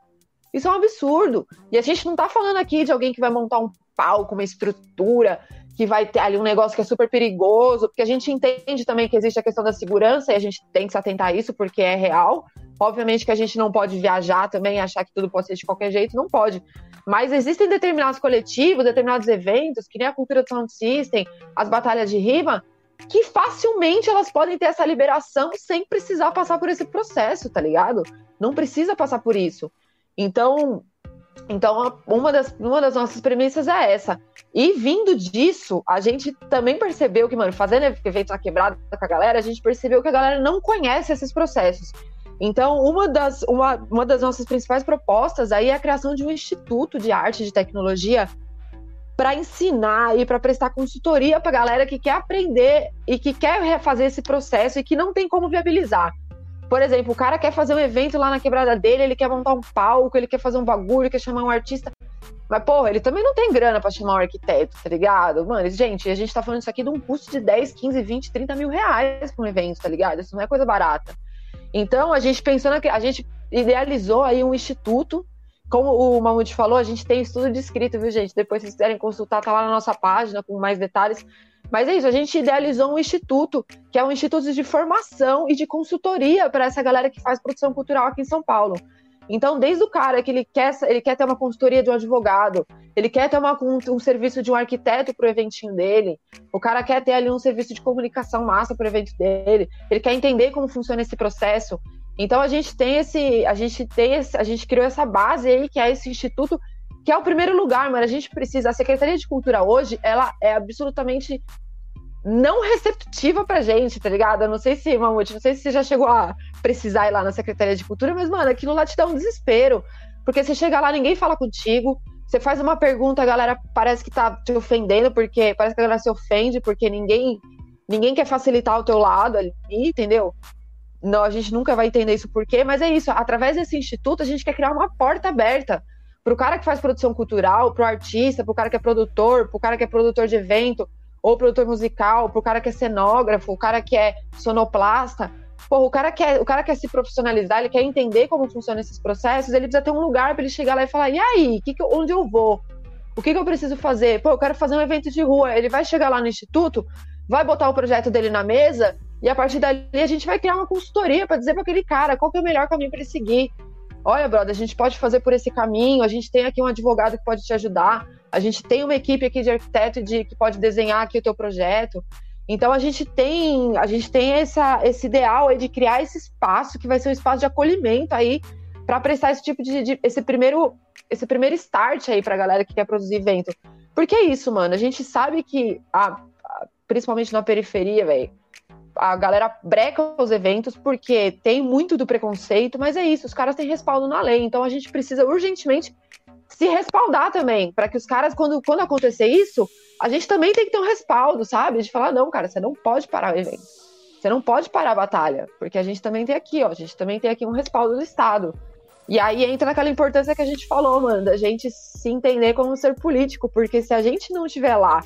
Isso é um absurdo. E a gente não tá falando aqui de alguém que vai montar um palco, uma estrutura, que vai ter ali um negócio que é super perigoso, porque a gente entende também que existe a questão da segurança e a gente tem que se atentar a isso porque é real. Obviamente que a gente não pode viajar também, achar que tudo pode ser de qualquer jeito, não pode. Mas existem determinados coletivos, determinados eventos, que nem a cultura do sound system, as batalhas de rima, que facilmente elas podem ter essa liberação sem precisar passar por esse processo, tá ligado? Não precisa passar por isso. Então, então, uma das, uma das nossas premissas é essa. E vindo disso, a gente também percebeu que, mano, fazendo eventos na quebrada com a galera, a gente percebeu que a galera não conhece esses processos. Então, uma das, uma, uma das nossas principais propostas aí é a criação de um instituto de arte e de tecnologia para ensinar e para prestar consultoria para galera que quer aprender e que quer refazer esse processo e que não tem como viabilizar. Por exemplo, o cara quer fazer um evento lá na quebrada dele, ele quer montar um palco, ele quer fazer um bagulho, quer chamar um artista. Mas, porra, ele também não tem grana para chamar um arquiteto, tá ligado? Mano, gente, a gente tá falando isso aqui de um custo de 10, 15, 20, 30 mil reais pra um evento, tá ligado? Isso não é coisa barata. Então, a gente pensou na... A gente idealizou aí um instituto. Como o Mamute falou, a gente tem estudo descrito, viu, gente? Depois, se vocês quiserem consultar, tá lá na nossa página com mais detalhes. Mas é isso, a gente idealizou um instituto, que é um instituto de formação e de consultoria para essa galera que faz produção cultural aqui em São Paulo. Então, desde o cara que ele quer, ele quer ter uma consultoria de um advogado, ele quer ter uma, um, um serviço de um arquiteto para o eventinho dele, o cara quer ter ali um serviço de comunicação massa para o evento dele, ele quer entender como funciona esse processo. Então a gente tem esse, a gente tem esse, a gente criou essa base aí que é esse instituto que é o primeiro lugar, mas a gente precisa. A Secretaria de Cultura hoje, ela é absolutamente não receptiva pra gente, tá ligado? Eu não sei se, Mamute, não sei se você já chegou a precisar ir lá na Secretaria de Cultura, mas, mano, aquilo lá te dá um desespero. Porque você chega lá, ninguém fala contigo, você faz uma pergunta, a galera parece que tá te ofendendo, porque parece que a galera se ofende, porque ninguém ninguém quer facilitar o teu lado ali, entendeu? Não, a gente nunca vai entender isso por quê, mas é isso. Através desse instituto, a gente quer criar uma porta aberta para o cara que faz produção cultural, para o artista, para o cara que é produtor, para o cara que é produtor de evento, ou produtor musical, para o cara que é cenógrafo, o cara que é sonoplasta. Pô, o cara quer, o cara quer se profissionalizar, ele quer entender como funcionam esses processos, ele precisa ter um lugar para ele chegar lá e falar: e aí, que que, onde eu vou? O que, que eu preciso fazer? Pô, eu quero fazer um evento de rua. Ele vai chegar lá no instituto, vai botar o projeto dele na mesa e a partir dali a gente vai criar uma consultoria para dizer para aquele cara qual que é o melhor caminho para ele seguir olha, brother, a gente pode fazer por esse caminho, a gente tem aqui um advogado que pode te ajudar, a gente tem uma equipe aqui de arquiteto de, que pode desenhar aqui o teu projeto. Então a gente tem, a gente tem essa, esse ideal de criar esse espaço que vai ser um espaço de acolhimento aí para prestar esse tipo de, de, esse primeiro esse primeiro start aí para a galera que quer produzir evento. Porque é isso, mano. A gente sabe que a, a, principalmente na periferia, velho, a galera breca os eventos porque tem muito do preconceito, mas é isso, os caras têm respaldo na lei, então a gente precisa urgentemente se respaldar também, para que os caras, quando, quando acontecer isso, a gente também tem que ter um respaldo, sabe? De falar, não, cara, você não pode parar o evento. Você não pode parar a batalha, porque a gente também tem aqui, ó, a gente também tem aqui um respaldo do Estado. E aí entra naquela importância que a gente falou, mano, da gente se entender como ser político, porque se a gente não estiver lá,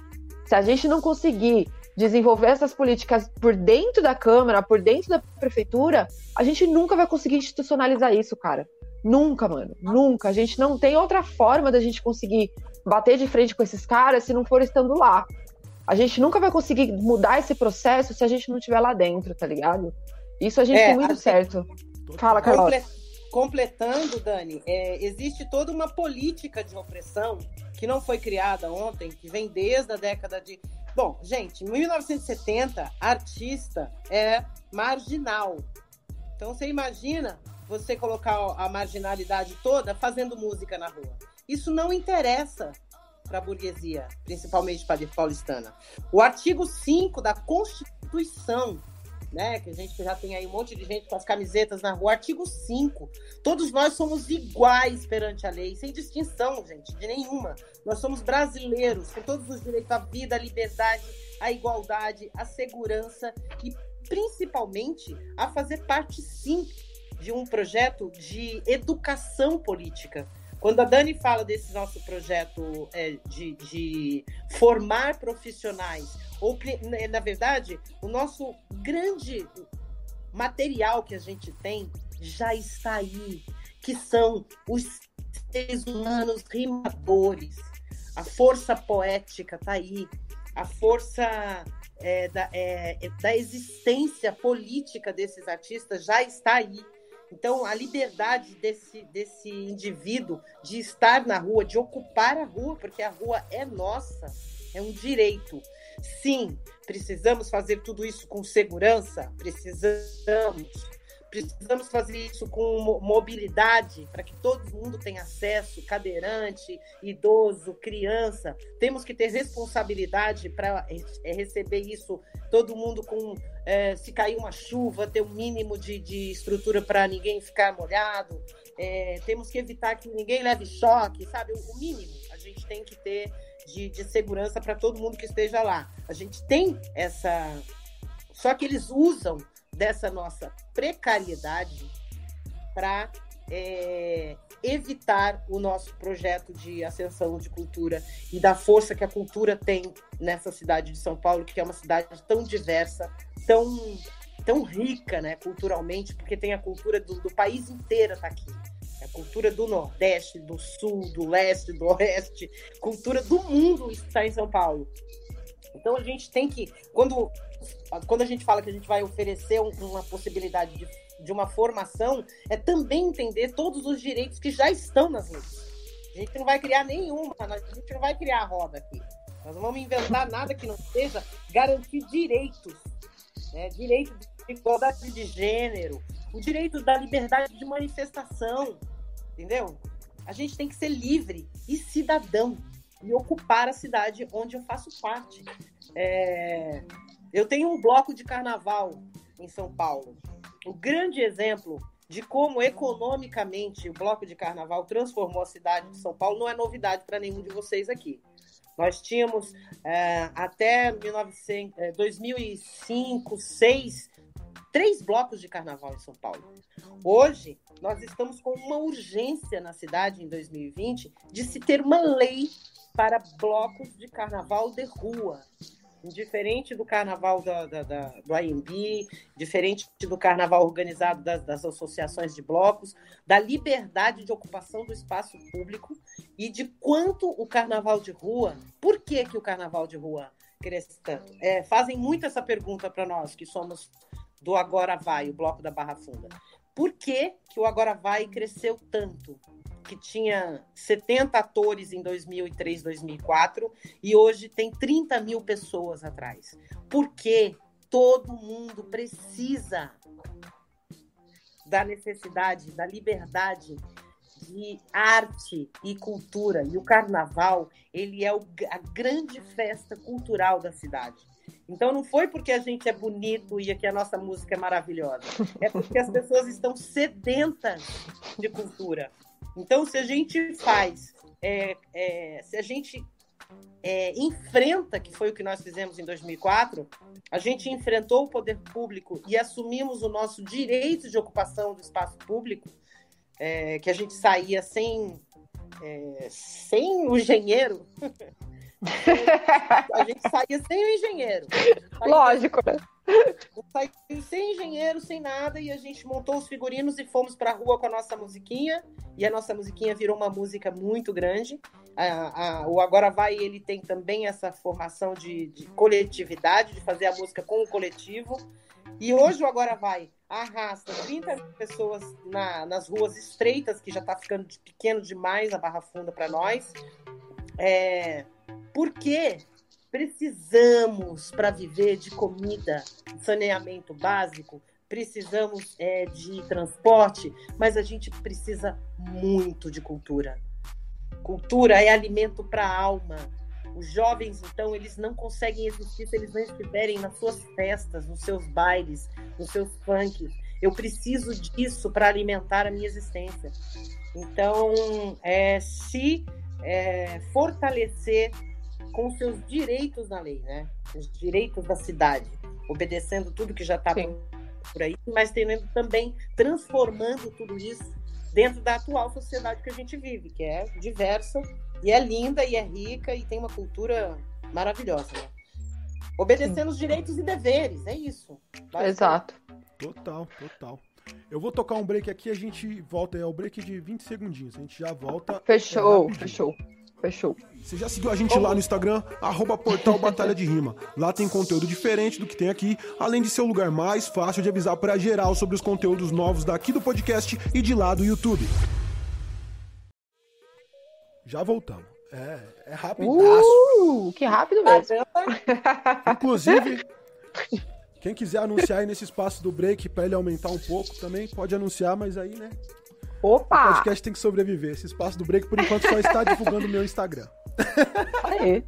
se a gente não conseguir desenvolver essas políticas por dentro da Câmara, por dentro da Prefeitura, a gente nunca vai conseguir institucionalizar isso, cara. Nunca, mano. Nunca. A gente não tem outra forma da gente conseguir bater de frente com esses caras se não for estando lá. A gente nunca vai conseguir mudar esse processo se a gente não estiver lá dentro, tá ligado? Isso a gente é, tem muito certo. Fala, Carol. Completando, Dani, é, existe toda uma política de opressão que não foi criada ontem, que vem desde a década de. Bom, gente, em 1970, artista é marginal. Então você imagina você colocar a marginalidade toda fazendo música na rua. Isso não interessa para a burguesia, principalmente para a paulistana. O artigo 5 da Constituição, né, que a gente já tem aí um monte de gente com as camisetas na rua, artigo 5. Todos nós somos iguais perante a lei, sem distinção, gente, de nenhuma. Nós somos brasileiros, com todos os direitos à vida, à liberdade, à igualdade, à segurança e principalmente a fazer parte sim de um projeto de educação política. Quando a Dani fala desse nosso projeto é, de, de formar profissionais, ou na verdade, o nosso grande material que a gente tem já está aí, que são os seres humanos rimadores. A força poética está aí, a força é, da, é, da existência política desses artistas já está aí. Então, a liberdade desse, desse indivíduo de estar na rua, de ocupar a rua, porque a rua é nossa, é um direito. Sim, precisamos fazer tudo isso com segurança? Precisamos. Precisamos fazer isso com mobilidade, para que todo mundo tenha acesso, cadeirante, idoso, criança. Temos que ter responsabilidade para é, receber isso, todo mundo com. É, se cair uma chuva, ter o um mínimo de, de estrutura para ninguém ficar molhado. É, temos que evitar que ninguém leve choque, sabe? O, o mínimo a gente tem que ter de, de segurança para todo mundo que esteja lá. A gente tem essa. Só que eles usam dessa nossa precariedade para é, evitar o nosso projeto de ascensão de cultura e da força que a cultura tem nessa cidade de São Paulo, que é uma cidade tão diversa, tão, tão rica né, culturalmente, porque tem a cultura do, do país inteiro tá aqui. A cultura do Nordeste, do Sul, do Leste, do Oeste, cultura do mundo está em São Paulo. Então a gente tem que, quando quando a gente fala que a gente vai oferecer uma possibilidade de, de uma formação, é também entender todos os direitos que já estão nas leis. A gente não vai criar nenhuma, a gente não vai criar a roda aqui. Nós não vamos inventar nada que não seja garantir direitos. Né? Direito de igualdade de gênero, o direito da liberdade de manifestação, entendeu? A gente tem que ser livre e cidadão e ocupar a cidade onde eu faço parte. É... Eu tenho um bloco de carnaval em São Paulo. Um grande exemplo de como economicamente o bloco de carnaval transformou a cidade de São Paulo não é novidade para nenhum de vocês aqui. Nós tínhamos é, até 1900, é, 2005, 2006, três blocos de carnaval em São Paulo. Hoje, nós estamos com uma urgência na cidade, em 2020, de se ter uma lei para blocos de carnaval de rua diferente do carnaval da, da, da, do AMB, diferente do carnaval organizado das, das, associações de blocos, da liberdade de ocupação do espaço público e de quanto o carnaval de rua, por que, que o carnaval de rua cresce tanto? É, fazem muito essa pergunta para nós, que somos do Agora Vai, o bloco da Barra Funda. Por que, que o Agora Vai cresceu tanto? Que tinha 70 atores em 2003, 2004 e hoje tem 30 mil pessoas atrás. Porque todo mundo precisa da necessidade, da liberdade de arte e cultura. E o carnaval, ele é o, a grande festa cultural da cidade. Então não foi porque a gente é bonito e que a nossa música é maravilhosa. É porque as pessoas estão sedentas de cultura. Então, se a gente faz, é, é, se a gente é, enfrenta, que foi o que nós fizemos em 2004, a gente enfrentou o poder público e assumimos o nosso direito de ocupação do espaço público, é, que a gente saía sem, é, sem o engenheiro. a gente saía sem o engenheiro. Lógico, né? Saiu sem engenheiro, sem nada, e a gente montou os figurinos e fomos para a rua com a nossa musiquinha. E a nossa musiquinha virou uma música muito grande. A, a, o Agora Vai, ele tem também essa formação de, de coletividade, de fazer a música com o coletivo. E hoje o Agora Vai arrasta 30 mil pessoas na, nas ruas estreitas, que já está ficando de pequeno demais a Barra Funda para nós. É, porque precisamos, para viver de comida, saneamento básico, precisamos é, de transporte, mas a gente precisa muito de cultura. Cultura é alimento para a alma. Os jovens, então, eles não conseguem existir se eles não estiverem nas suas festas, nos seus bailes, nos seus funks. Eu preciso disso para alimentar a minha existência. Então, é, se é, fortalecer com seus direitos na lei, né? Os direitos da cidade, obedecendo tudo que já está por aí, mas tendo, também transformando tudo isso dentro da atual sociedade que a gente vive, que é diversa e é linda e é rica e tem uma cultura maravilhosa. Né? Obedecendo Sim. os direitos e deveres, é isso. Exato. Total, total. Eu vou tocar um break aqui, a gente volta, é o break de 20 segundinhos. A gente já volta. Fechou, é fechou. Fechou. Você já seguiu a gente lá no Instagram, arroba portal Batalha de Rima. Lá tem conteúdo diferente do que tem aqui, além de ser o lugar mais fácil de avisar para geral sobre os conteúdos novos daqui do podcast e de lá do YouTube. Já voltamos. É, é rapidaço. Uh, que rápido mesmo. Inclusive, quem quiser anunciar aí nesse espaço do break para ele aumentar um pouco também, pode anunciar, mas aí, né, Opa! O podcast tem que sobreviver. Esse espaço do break, por enquanto, só está divulgando o meu Instagram. Aê.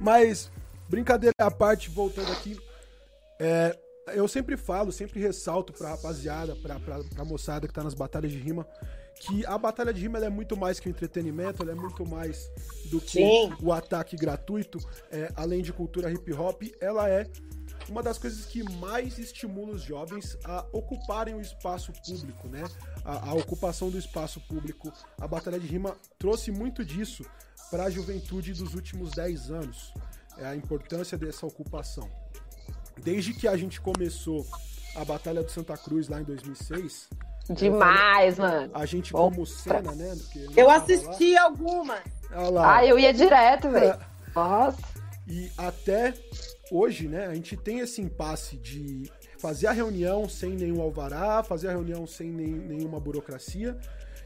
Mas, brincadeira à parte, voltando aqui, é, eu sempre falo, sempre ressalto pra rapaziada, pra, pra, pra moçada que tá nas batalhas de rima, que a batalha de rima é muito mais que o entretenimento, ela é muito mais do que Sim. o ataque gratuito, é, além de cultura hip hop, ela é uma das coisas que mais estimula os jovens a ocuparem o espaço público, né? A, a ocupação do espaço público. A Batalha de Rima trouxe muito disso para a juventude dos últimos 10 anos. É a importância dessa ocupação. Desde que a gente começou a Batalha do Santa Cruz lá em 2006, Demais, mano. A gente Bom, como cena, né? Eu assisti lá. alguma. Ah, eu ia direto, velho. É. Nossa. E até hoje, né, a gente tem esse impasse de fazer a reunião sem nenhum alvará, fazer a reunião sem nem, nenhuma burocracia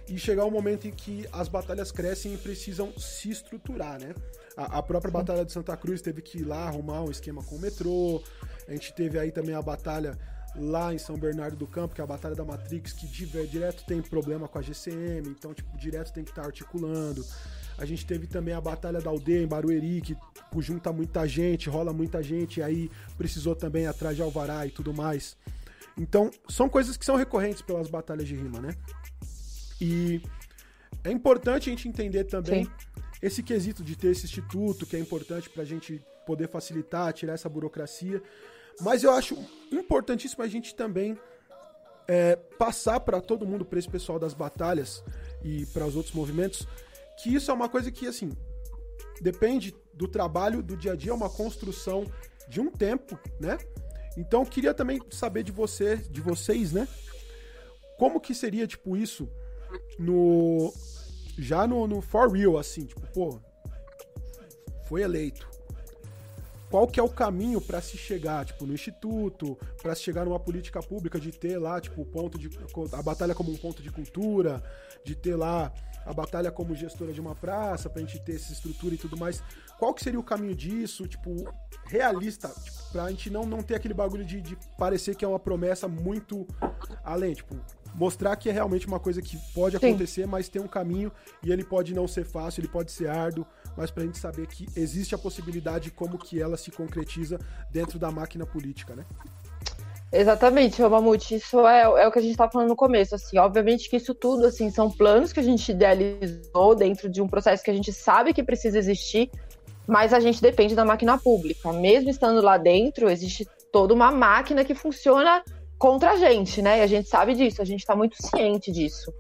e chegar um momento em que as batalhas crescem e precisam se estruturar, né? A, a própria Sim. Batalha de Santa Cruz teve que ir lá arrumar um esquema com o metrô, a gente teve aí também a batalha lá em São Bernardo do Campo, que é a Batalha da Matrix, que direto tem problema com a GCM, então, tipo, direto tem que estar tá articulando. A gente teve também a Batalha da Aldeia em Barueri, que junta muita gente, rola muita gente, e aí precisou também atrás de Alvará e tudo mais. Então, são coisas que são recorrentes pelas batalhas de rima, né? E é importante a gente entender também Sim. esse quesito de ter esse instituto, que é importante para a gente poder facilitar, tirar essa burocracia. Mas eu acho importantíssimo a gente também é, passar para todo mundo, para esse pessoal das batalhas e para os outros movimentos, que isso é uma coisa que, assim, depende do trabalho do dia a dia, é uma construção de um tempo, né? Então, queria também saber de você, de vocês, né? Como que seria, tipo, isso no... Já no, no For Real, assim, tipo, pô, foi eleito. Qual que é o caminho para se chegar, tipo, no instituto, para se chegar numa política pública de ter lá, tipo, ponto de a batalha como um ponto de cultura, de ter lá a batalha como gestora de uma praça, pra gente ter essa estrutura e tudo mais. Qual que seria o caminho disso, tipo, realista, tipo, pra gente não, não ter aquele bagulho de, de parecer que é uma promessa muito além, tipo, mostrar que é realmente uma coisa que pode acontecer, Sim. mas tem um caminho e ele pode não ser fácil, ele pode ser árduo, mas pra gente saber que existe a possibilidade como que ela se concretiza dentro da máquina política, né? Exatamente, Mamute, isso é, é o que a gente estava falando no começo, assim, obviamente que isso tudo, assim, são planos que a gente idealizou dentro de um processo que a gente sabe que precisa existir, mas a gente depende da máquina pública, mesmo estando lá dentro, existe toda uma máquina que funciona contra a gente, né, e a gente sabe disso, a gente está muito ciente disso.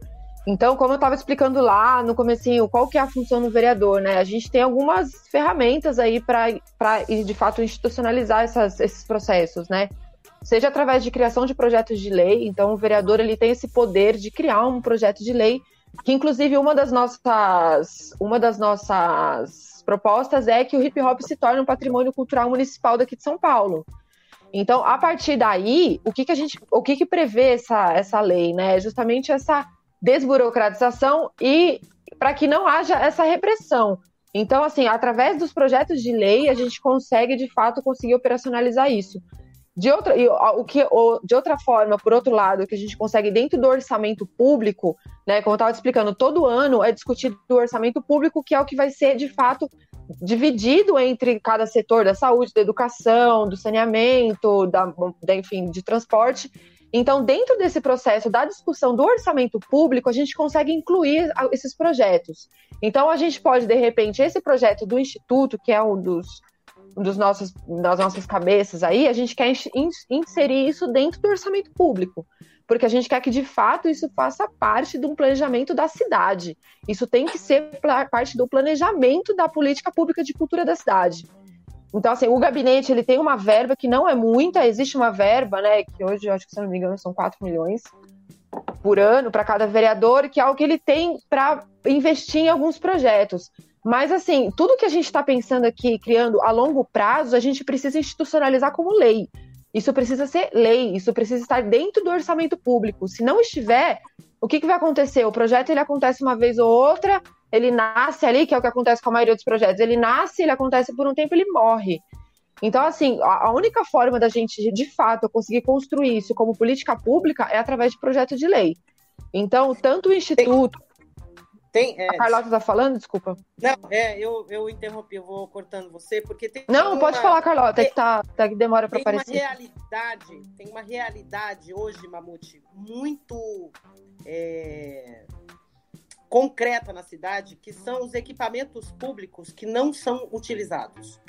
Então, como eu estava explicando lá no comecinho, qual que é a função do vereador, né? A gente tem algumas ferramentas aí para, de fato, institucionalizar essas, esses processos, né? Seja através de criação de projetos de lei. Então, o vereador ele tem esse poder de criar um projeto de lei, que inclusive uma das nossas, uma das nossas propostas é que o hip hop se torne um patrimônio cultural municipal daqui de São Paulo. Então, a partir daí, o que, que a gente, o que, que prevê essa, essa lei, né? É justamente essa desburocratização e para que não haja essa repressão. Então, assim, através dos projetos de lei, a gente consegue, de fato, conseguir operacionalizar isso. De outra, o que, de outra forma, por outro lado, que a gente consegue dentro do orçamento público, né, como eu estava explicando, todo ano é discutido o orçamento público, que é o que vai ser, de fato, dividido entre cada setor da saúde, da educação, do saneamento, da, da enfim, de transporte. Então, dentro desse processo da discussão do orçamento público, a gente consegue incluir esses projetos. Então, a gente pode, de repente, esse projeto do Instituto, que é um dos dos nossos, das nossas cabeças aí, a gente quer inserir isso dentro do orçamento público, porque a gente quer que de fato isso faça parte de um planejamento da cidade. Isso tem que ser parte do planejamento da política pública de cultura da cidade. Então, assim, o gabinete ele tem uma verba que não é muita, existe uma verba, né? Que hoje, acho que se não me engano, são 4 milhões por ano para cada vereador, que é o que ele tem para investir em alguns projetos. Mas, assim, tudo que a gente está pensando aqui, criando a longo prazo, a gente precisa institucionalizar como lei. Isso precisa ser lei, isso precisa estar dentro do orçamento público. Se não estiver, o que, que vai acontecer? O projeto ele acontece uma vez ou outra, ele nasce ali, que é o que acontece com a maioria dos projetos. Ele nasce, ele acontece por um tempo, ele morre. Então, assim, a única forma da gente, de fato, conseguir construir isso como política pública é através de projeto de lei. Então, tanto o Instituto tem, é, a Carlota tá falando, desculpa. Não, é, eu, eu interrompi, eu vou cortando você, porque tem. Não, uma, pode falar, Carlota, é que, tá, tá, que demora para aparecer. Tem uma realidade, tem uma realidade hoje, Mamute, muito é, concreta na cidade, que são os equipamentos públicos que não são utilizados.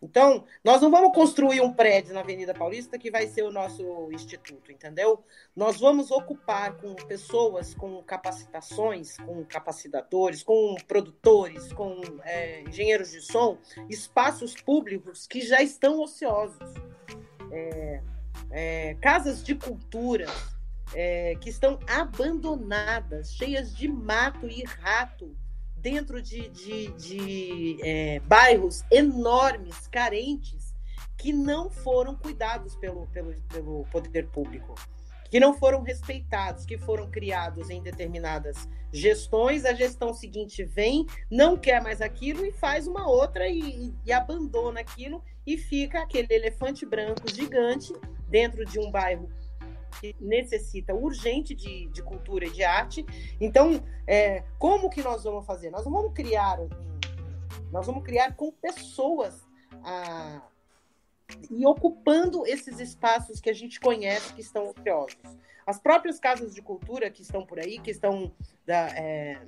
Então, nós não vamos construir um prédio na Avenida Paulista que vai ser o nosso instituto, entendeu? Nós vamos ocupar com pessoas com capacitações, com capacitadores, com produtores, com é, engenheiros de som, espaços públicos que já estão ociosos. É, é, casas de cultura é, que estão abandonadas, cheias de mato e rato dentro de, de, de é, bairros enormes, carentes, que não foram cuidados pelo, pelo, pelo poder público, que não foram respeitados, que foram criados em determinadas gestões. A gestão seguinte vem, não quer mais aquilo e faz uma outra e, e abandona aquilo e fica aquele elefante branco gigante dentro de um bairro que necessita urgente de, de cultura e de arte. Então, é, como que nós vamos fazer? Nós vamos criar nós vamos criar com pessoas a, e ocupando esses espaços que a gente conhece que estão ociosos. As próprias casas de cultura que estão por aí, que estão da, é,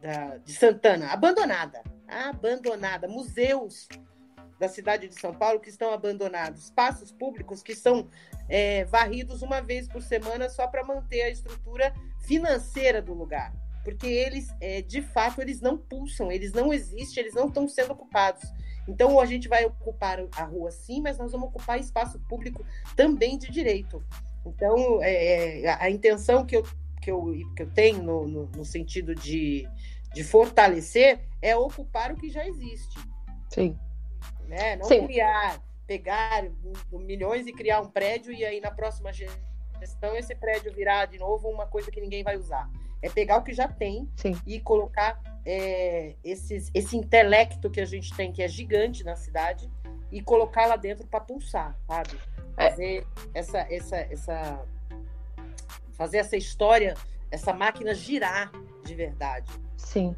da, de Santana, abandonada, abandonada, museus da cidade de São Paulo que estão abandonados, espaços públicos que são é, varridos uma vez por semana só para manter a estrutura financeira do lugar. Porque eles, é, de fato, eles não pulsam, eles não existem, eles não estão sendo ocupados. Então, a gente vai ocupar a rua sim, mas nós vamos ocupar espaço público também de direito. Então, é, é a intenção que eu, que eu, que eu tenho no, no, no sentido de, de fortalecer é ocupar o que já existe. Sim. Né? Não sim. criar pegar milhões e criar um prédio e aí na próxima gestão esse prédio virar de novo uma coisa que ninguém vai usar. É pegar o que já tem Sim. e colocar é, esses, esse intelecto que a gente tem, que é gigante na cidade, e colocar lá dentro para pulsar, sabe? É. Fazer é. essa, essa, essa, fazer essa história, essa máquina girar de verdade. Sim.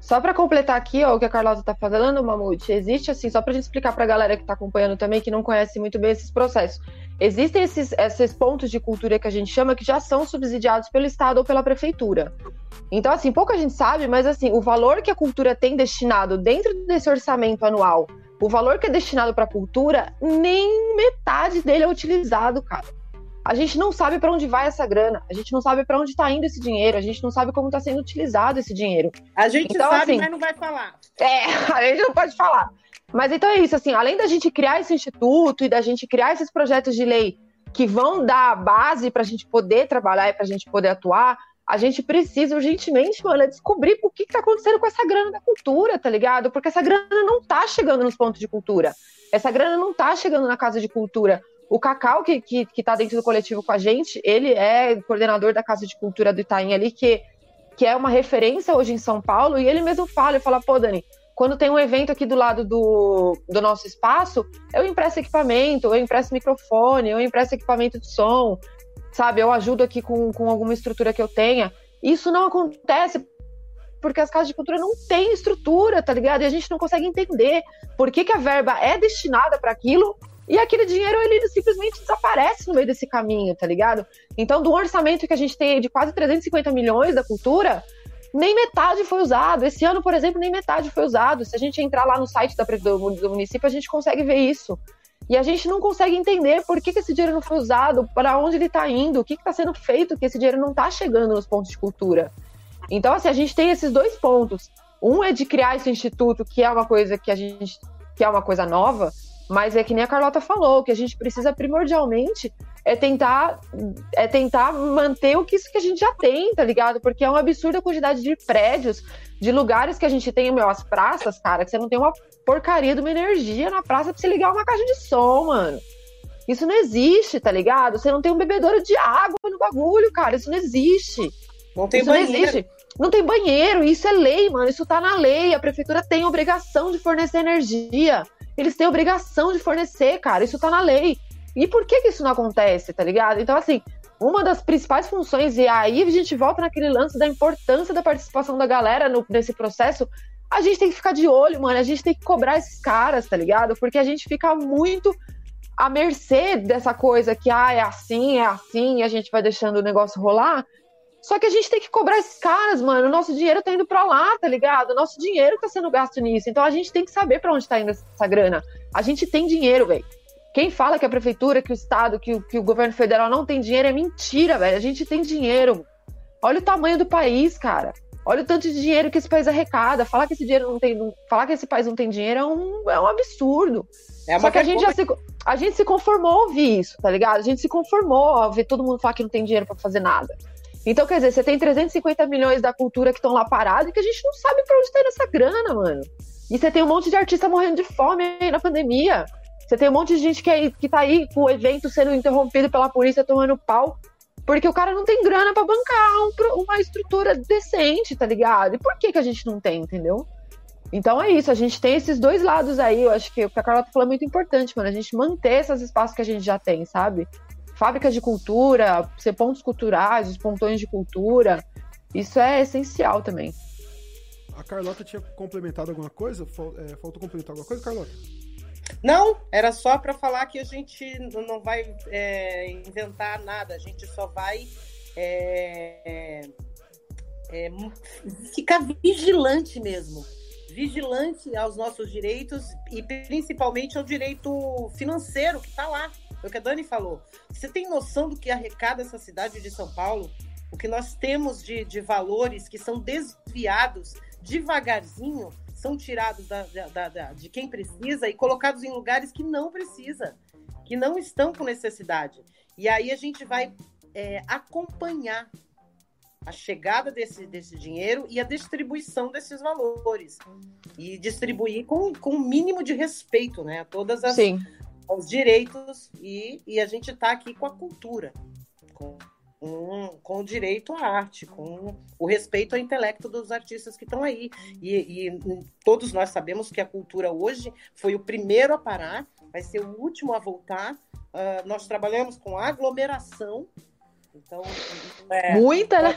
Só para completar aqui, ó, o que a Carlota tá falando, Mamute, existe assim, só pra gente explicar pra galera que tá acompanhando também, que não conhece muito bem esses processos. Existem esses, esses pontos de cultura que a gente chama que já são subsidiados pelo Estado ou pela Prefeitura. Então, assim, pouca gente sabe, mas assim, o valor que a cultura tem destinado dentro desse orçamento anual, o valor que é destinado para a cultura, nem metade dele é utilizado, cara. A gente não sabe para onde vai essa grana, a gente não sabe para onde está indo esse dinheiro, a gente não sabe como está sendo utilizado esse dinheiro. A gente então, sabe, assim, mas não vai falar. É, a gente não pode falar. Mas então é isso, assim, além da gente criar esse instituto e da gente criar esses projetos de lei que vão dar a base para a gente poder trabalhar e para a gente poder atuar, a gente precisa urgentemente, mano, descobrir o que, está acontecendo com essa grana da cultura, tá ligado? Porque essa grana não tá chegando nos pontos de cultura. Essa grana não tá chegando na casa de cultura. O Cacau, que, que, que tá dentro do coletivo com a gente, ele é coordenador da Casa de Cultura do Itaim ali, que, que é uma referência hoje em São Paulo, e ele mesmo fala, ele fala, pô, Dani, quando tem um evento aqui do lado do, do nosso espaço, eu empresto equipamento, eu empresto microfone, eu empresto equipamento de som, sabe? Eu ajudo aqui com, com alguma estrutura que eu tenha. Isso não acontece porque as casas de cultura não têm estrutura, tá ligado? E a gente não consegue entender por que, que a verba é destinada para aquilo e aquele dinheiro, ele simplesmente desaparece no meio desse caminho, tá ligado? Então, do orçamento que a gente tem de quase 350 milhões da cultura, nem metade foi usado. Esse ano, por exemplo, nem metade foi usado. Se a gente entrar lá no site da, do, do município, a gente consegue ver isso. E a gente não consegue entender por que, que esse dinheiro não foi usado, para onde ele está indo, o que está sendo feito, que esse dinheiro não está chegando nos pontos de cultura. Então, assim, a gente tem esses dois pontos. Um é de criar esse instituto, que é uma coisa que a gente que é uma coisa nova, mas é que nem a Carlota falou, que a gente precisa primordialmente é tentar é tentar manter o que isso que a gente já tem, tá ligado? Porque é uma absurda quantidade de prédios, de lugares que a gente tem, meu, as praças, cara, que você não tem uma porcaria de uma energia na praça pra você ligar uma caixa de som, mano. Isso não existe, tá ligado? Você não tem um bebedouro de água no bagulho, cara. Isso não existe. Não tem isso banheiro. Não existe. Não tem banheiro, isso é lei, mano. Isso tá na lei. A prefeitura tem obrigação de fornecer energia. Eles têm obrigação de fornecer, cara. Isso tá na lei. E por que, que isso não acontece, tá ligado? Então, assim, uma das principais funções, e aí a gente volta naquele lance da importância da participação da galera no, nesse processo, a gente tem que ficar de olho, mano. A gente tem que cobrar esses caras, tá ligado? Porque a gente fica muito à mercê dessa coisa que, ah, é assim, é assim, e a gente vai deixando o negócio rolar. Só que a gente tem que cobrar esses caras, mano. O nosso dinheiro tá indo pra lá, tá ligado? O nosso dinheiro tá sendo gasto nisso. Então a gente tem que saber para onde tá indo essa grana. A gente tem dinheiro, velho. Quem fala que a prefeitura, que o Estado, que o, que o governo federal não tem dinheiro é mentira, velho. A gente tem dinheiro. Olha o tamanho do país, cara. Olha o tanto de dinheiro que esse país arrecada. Falar que esse dinheiro não tem. Não, falar que esse país não tem dinheiro é um, é um absurdo. É Só que a gente já se, a gente se conformou a ouvir isso, tá ligado? A gente se conformou a ver todo mundo falar que não tem dinheiro para fazer nada. Então, quer dizer, você tem 350 milhões da cultura que estão lá parados e que a gente não sabe para onde tá indo essa grana, mano. E você tem um monte de artista morrendo de fome aí na pandemia. Você tem um monte de gente que, é, que tá aí com o evento sendo interrompido pela polícia tomando pau. Porque o cara não tem grana para bancar um, uma estrutura decente, tá ligado? E por que, que a gente não tem, entendeu? Então é isso, a gente tem esses dois lados aí. Eu acho que o que a Carla falou é muito importante, mano. A gente manter esses espaços que a gente já tem, sabe? Fábricas de cultura, ser pontos culturais, os pontões de cultura. Isso é essencial também. A Carlota tinha complementado alguma coisa? É, faltou complementar alguma coisa, Carlota? Não, era só para falar que a gente não vai é, inventar nada, a gente só vai é, é, ficar vigilante mesmo. Vigilante aos nossos direitos e principalmente ao direito financeiro que está lá. É o que a Dani falou. Você tem noção do que arrecada essa cidade de São Paulo? O que nós temos de, de valores que são desviados devagarzinho, são tirados da, da, da, de quem precisa e colocados em lugares que não precisa, que não estão com necessidade. E aí a gente vai é, acompanhar a chegada desse, desse dinheiro e a distribuição desses valores. E distribuir com, com o mínimo de respeito né, a todas as, aos direitos e, e a gente está aqui com a cultura, com, com, com, o direito à arte, com o respeito ao intelecto dos artistas que estão aí. E, e, todos nós sabemos que a cultura hoje foi o primeiro a parar, vai ser o último a voltar. Uh, nós trabalhamos com aglomeração Então, é, Muita, né?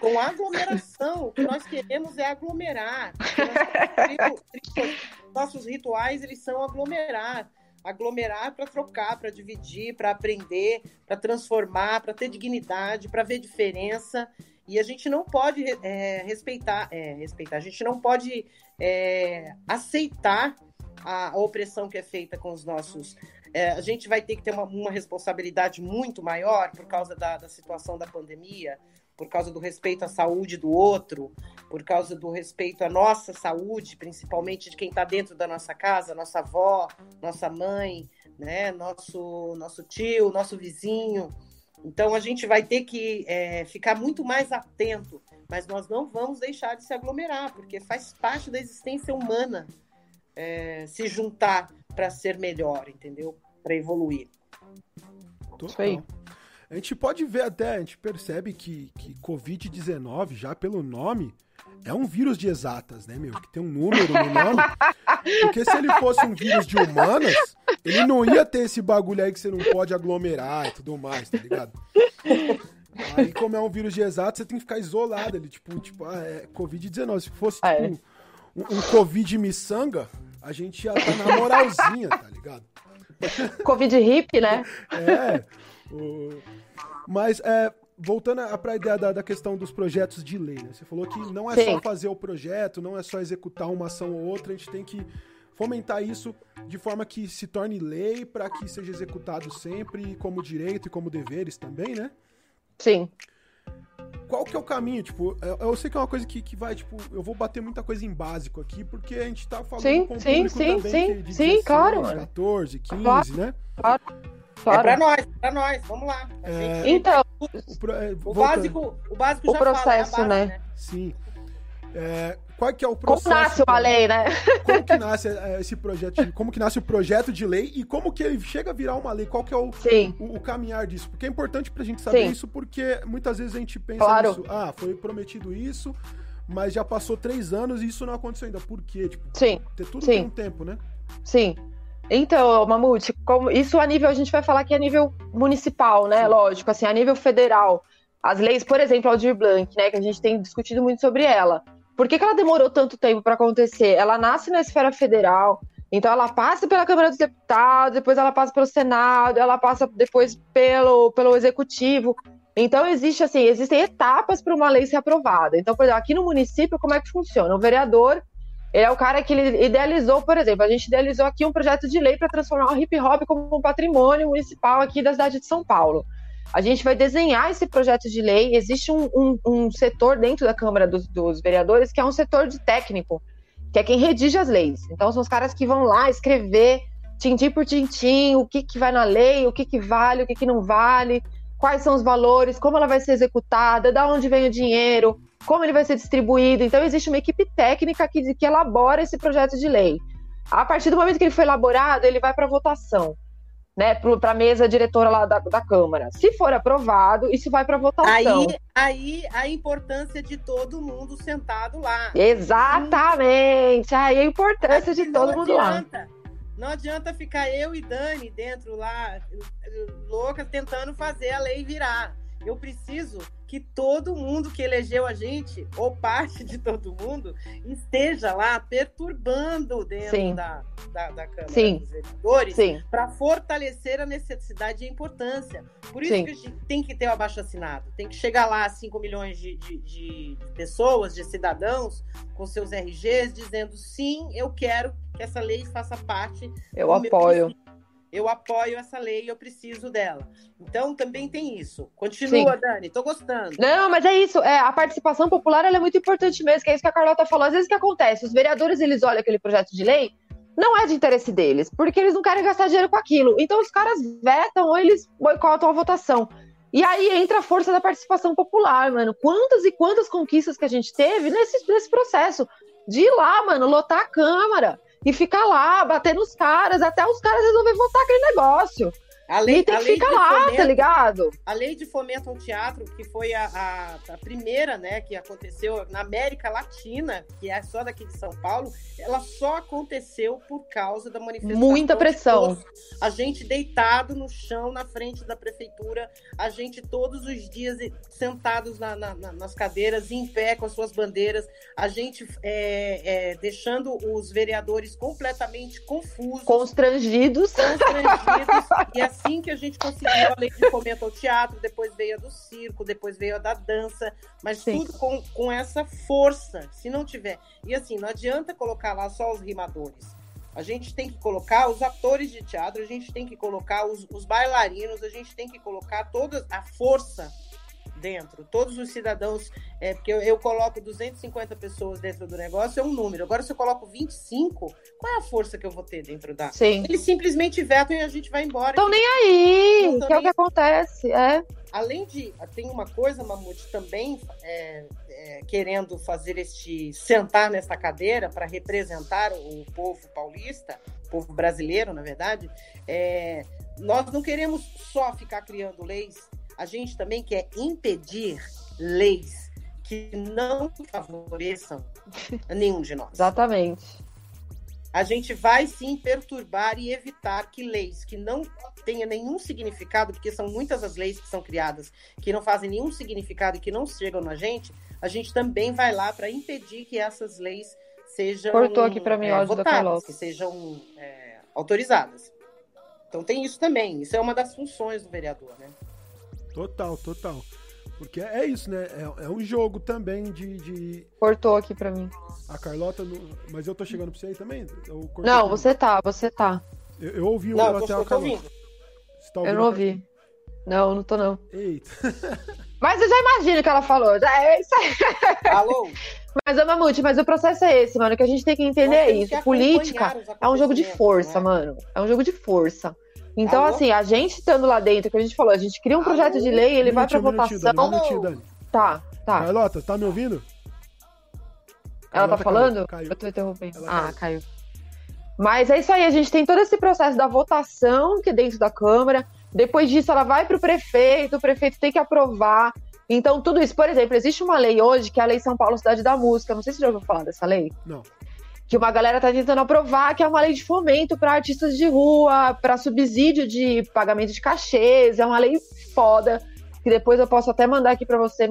Com aglomeração, o que nós queremos é aglomerar. nossos rituais, eles são aglomerar. Aglomerar para trocar, para dividir, para aprender, para transformar, para ter dignidade, para ver diferença. E a gente não pode é, respeitar, é, respeitar, a gente não pode é, aceitar a, opressão que é feita com os nossos. É, a gente vai ter que ter uma, uma responsabilidade muito maior por causa da, da, situação da pandemia, por causa do respeito à saúde do outro, por causa do respeito à nossa saúde, principalmente de quem está dentro da nossa casa, nossa avó, nossa mãe, né, nosso, nosso tio, nosso vizinho. Então a gente vai ter que é, ficar muito mais atento, mas nós não vamos deixar de se aglomerar, porque faz parte da existência humana é, se juntar para ser melhor, entendeu? Para evoluir. Total. A gente pode ver até, a gente percebe que, que Covid-19, já pelo nome, é um vírus de exatas, né, meu? Que tem um número no nome. Porque se ele fosse um vírus de humanas, ele não ia ter esse bagulho aí que você não pode aglomerar e tudo mais, tá ligado? Aí, como é um vírus de exatas, você tem que ficar isolado. Ele, tipo, tipo ah, é Covid-19. Se fosse, ah, tipo, é. um, um Covid miçanga, a gente ia estar tá na moralzinha, tá ligado? Covid hip, né? É. O... Mas, é, voltando para a ideia da, da, questão dos projetos de lei, né? Você falou que não é Sim. só fazer o projeto, não é só executar uma ação ou outra, a gente tem que fomentar isso de forma que se torne lei para que seja executado sempre como direito e como deveres também, né? Sim qual que é o caminho? Tipo, eu, eu, sei que é uma coisa que, que vai, tipo, eu vou bater muita coisa em básico aqui, porque a gente tá falando sim, com sim, sim, também sim, de sim, 16, claro, 14, 15, claro, né? Claro. Claro. É pra nós, pra nós, vamos lá. É... Então, o, o, o, básico, o básico o processo, fala, é base, né? né? Sim. É, qual que é o processo? Como nasce uma lei, né? Como que nasce é, esse projeto? Como que nasce o projeto de lei e como que ele chega a virar uma lei? Qual que é o, o, o, caminhar disso? Porque é importante pra gente saber Sim. isso, porque muitas vezes a gente pensa claro. nisso. Ah, foi prometido isso, mas já passou três anos e isso não aconteceu ainda. Por quê? Tipo, Sim. Ter tudo Sim. tem um tempo, né? Sim. Então, Mamute, como isso a nível, a gente vai falar que é a nível municipal, né? Sim. Lógico, assim, a nível federal. As leis, por exemplo, Aldir Blanc, né, que a gente tem discutido muito sobre ela. Por que, que ela demorou tanto tempo para acontecer? Ela nasce na esfera federal, então ela passa pela Câmara dos Deputados, depois ela passa pelo Senado, ela passa depois pelo, pelo Executivo. Então existe assim, existem etapas para uma lei ser aprovada. Então, por exemplo, aqui no município, como é que funciona? O vereador, ele é o cara que idealizou, por exemplo, a gente idealizou aqui um projeto de lei para transformar o hip hop como um patrimônio municipal aqui da cidade de São Paulo. A gente vai desenhar esse projeto de lei. Existe um, um, um setor dentro da Câmara dos, dos, Vereadores que é um setor de técnico, que é quem redige as leis. Então, são os caras que vão lá escrever, tintim por tintim, o que, que vai na lei, o que, que vale, o que, que não vale, quais são os valores, como ela vai ser executada, da onde vem o dinheiro, como ele vai ser distribuído. Então, existe uma equipe técnica que, que elabora esse projeto de lei. A partir do momento que ele foi elaborado, ele vai para votação né, para a mesa diretora lá da, da Câmara. Se for aprovado, isso vai para votação. Aí, aí a importância de todo mundo sentado lá. Exatamente. Aí a importância de todo mundo adianta, lá. Não adianta ficar eu e Dani dentro lá, loucas, tentando fazer a lei virar. Eu preciso que todo mundo que elegeu a gente, ou parte de todo mundo, esteja lá perturbando dentro da, da, da, Câmara Sim. dos Vereadores para fortalecer a necessidade e a importância. Por isso Sim. que a gente tem que ter o abaixo assinado. Tem que chegar lá 5 milhões de, de, de pessoas, de cidadãos, com seus RGs, dizendo sim, eu quero que essa lei faça parte. Eu apoio eu apoio essa lei, eu preciso dela. Então também tem isso. Continua, Sim. Dani, tô gostando. Não, mas é isso, é, a participação popular é muito importante mesmo, que é isso que a Carlota falou. Às vezes o que acontece? Os vereadores, eles olham aquele projeto de lei, não é de interesse deles, porque eles não querem gastar dinheiro com aquilo. Então os caras vetam ou eles boicotam a votação. E aí entra a força da participação popular, mano. Quantas e quantas conquistas que a gente teve nesse, nesse processo de ir lá, mano, lotar a Câmara, e ficar lá, bater nos caras, até os caras resolverem votar aquele negócio. A lei, e tem que ficar lá, fomento, tá ligado? A lei de fomento ao teatro, que foi a, a, a, primeira, né, que aconteceu na América Latina, que é só daqui de São Paulo, ela só aconteceu por causa da manifestação. Muita pressão. A gente deitado no chão na frente da prefeitura, a gente todos os dias sentados na, na, nas cadeiras, em pé com as suas bandeiras, a gente é, é, deixando os vereadores completamente confusos. Constrangidos. Constrangidos. e assim que a gente conseguiu a lei de fomento ao teatro, depois veio a do circo, depois veio a da dança, mas Sim. tudo com, com essa força. Se não tiver. E assim, não adianta colocar lá só os rimadores. A gente tem que colocar os atores de teatro, a gente tem que colocar os, os bailarinos, a gente tem que colocar toda a força dentro, todos os cidadãos, é, porque eu, eu, coloco 250 pessoas dentro do negócio, é um número. Agora, se eu coloco 25, qual é a força que eu vou ter dentro da. Sim. Eles simplesmente vetam e a gente vai embora. Estão nem aí, que é o que acontece. É. Além de. Tem uma coisa, Mamute, também é, é, querendo fazer este. sentar nessa cadeira para representar o povo paulista, o povo brasileiro, na verdade. É, nós não queremos só ficar criando leis a gente também quer impedir leis que não favoreçam nenhum de nós. Exatamente. A gente vai sim perturbar e evitar que leis que não tenham nenhum significado, porque são muitas as leis que são criadas que não fazem nenhum significado e que não chegam na gente, a gente também vai lá para impedir que essas leis sejam Cortou aqui para mim é, votadas, que sejam é, autorizadas. Então tem isso também. Isso é uma das funções do vereador, né? Total, total. Porque é isso, né? É, é um jogo também de, de, Cortou aqui pra mim. A Carlota. Mas eu tô chegando pra você aí também? Não, você tá, você tá. Eu, eu ouvi o não, até a Carlota. Tá eu não ouvi. Não, não tô não. Eita. Mas eu já imagino que ela falou. Já é isso aí. Alô? Mas, ô Mamute, mas o processo é esse, mano. O que a gente tem que entender é isso. Política é um jogo de força, né? mano. É um jogo de força. Então, Alô? assim, a gente estando lá dentro, que a gente falou, a gente cria um projeto Alô? de lei, ele vai pra votação. Dani, um minutinho, Dani. Tá, tá. Carlota, tá me ouvindo? Ela tá falando? Caiu. Eu tô interrompendo. Ela ah, caiu. caiu. Mas é isso aí, a gente tem todo esse processo da votação que é dentro da Câmara. Depois disso, ela vai para o prefeito, o prefeito tem que aprovar. Então, tudo isso, por exemplo, existe uma lei hoje que é a Lei São Paulo Cidade da Música. Não sei se você já ouviu falar dessa lei. Não que uma galera tá tentando aprovar que é uma lei de fomento para artistas de rua, para subsídio de pagamento de cachês, é uma lei foda, que depois eu posso até mandar aqui para você,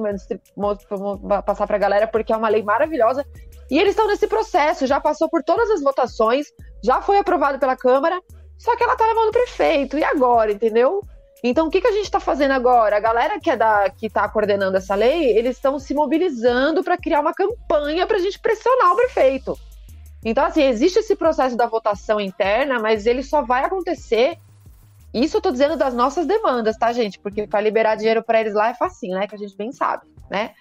passar para a galera, porque é uma lei maravilhosa. E eles estão nesse processo, já passou por todas as votações, já foi aprovado pela Câmara, só que ela tá levando o prefeito. E agora, entendeu? Então, o que, que a gente está fazendo agora? A galera que é da, que está coordenando essa lei, eles estão se mobilizando para criar uma campanha para a gente pressionar o prefeito. Então, assim, existe esse processo da votação interna, mas ele só vai acontecer. Isso eu tô dizendo das nossas demandas, tá, gente? Porque para liberar dinheiro para eles lá é facinho, né? Que a gente bem sabe, né?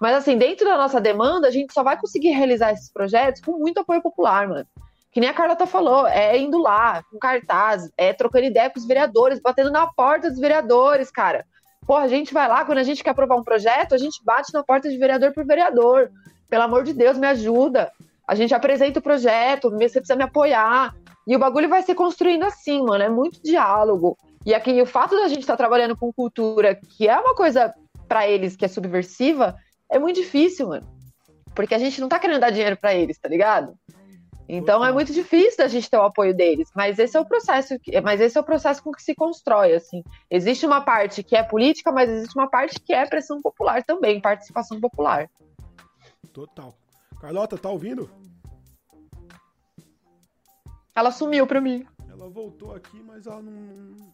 Mas, assim, dentro da nossa demanda, a gente só vai conseguir realizar esses projetos com muito apoio popular, mano. Que nem a Carlota falou, é indo lá, com cartaz, é trocando ideia com os vereadores, batendo na porta dos vereadores, cara. Pô, a gente vai lá, quando a gente quer aprovar um projeto, a gente bate na porta de vereador por vereador. Pelo amor de Deus, me ajuda. A gente apresenta o projeto, você precisa me apoiar. E o bagulho vai se construindo assim, mano. É muito diálogo. E aqui, o fato da gente estar tá trabalhando com cultura, que é uma coisa para eles que é subversiva, é muito difícil, mano. Porque a gente não tá querendo dar dinheiro para eles, tá ligado? Então é muito difícil da gente ter o apoio deles, mas esse é o processo, mas esse é o processo com que se constrói, assim. Existe uma parte que é política, mas existe uma parte que é pressão popular também, participação popular. Total. Carlota, tá ouvindo? Ela sumiu pra mim. Ela voltou aqui, mas ela não.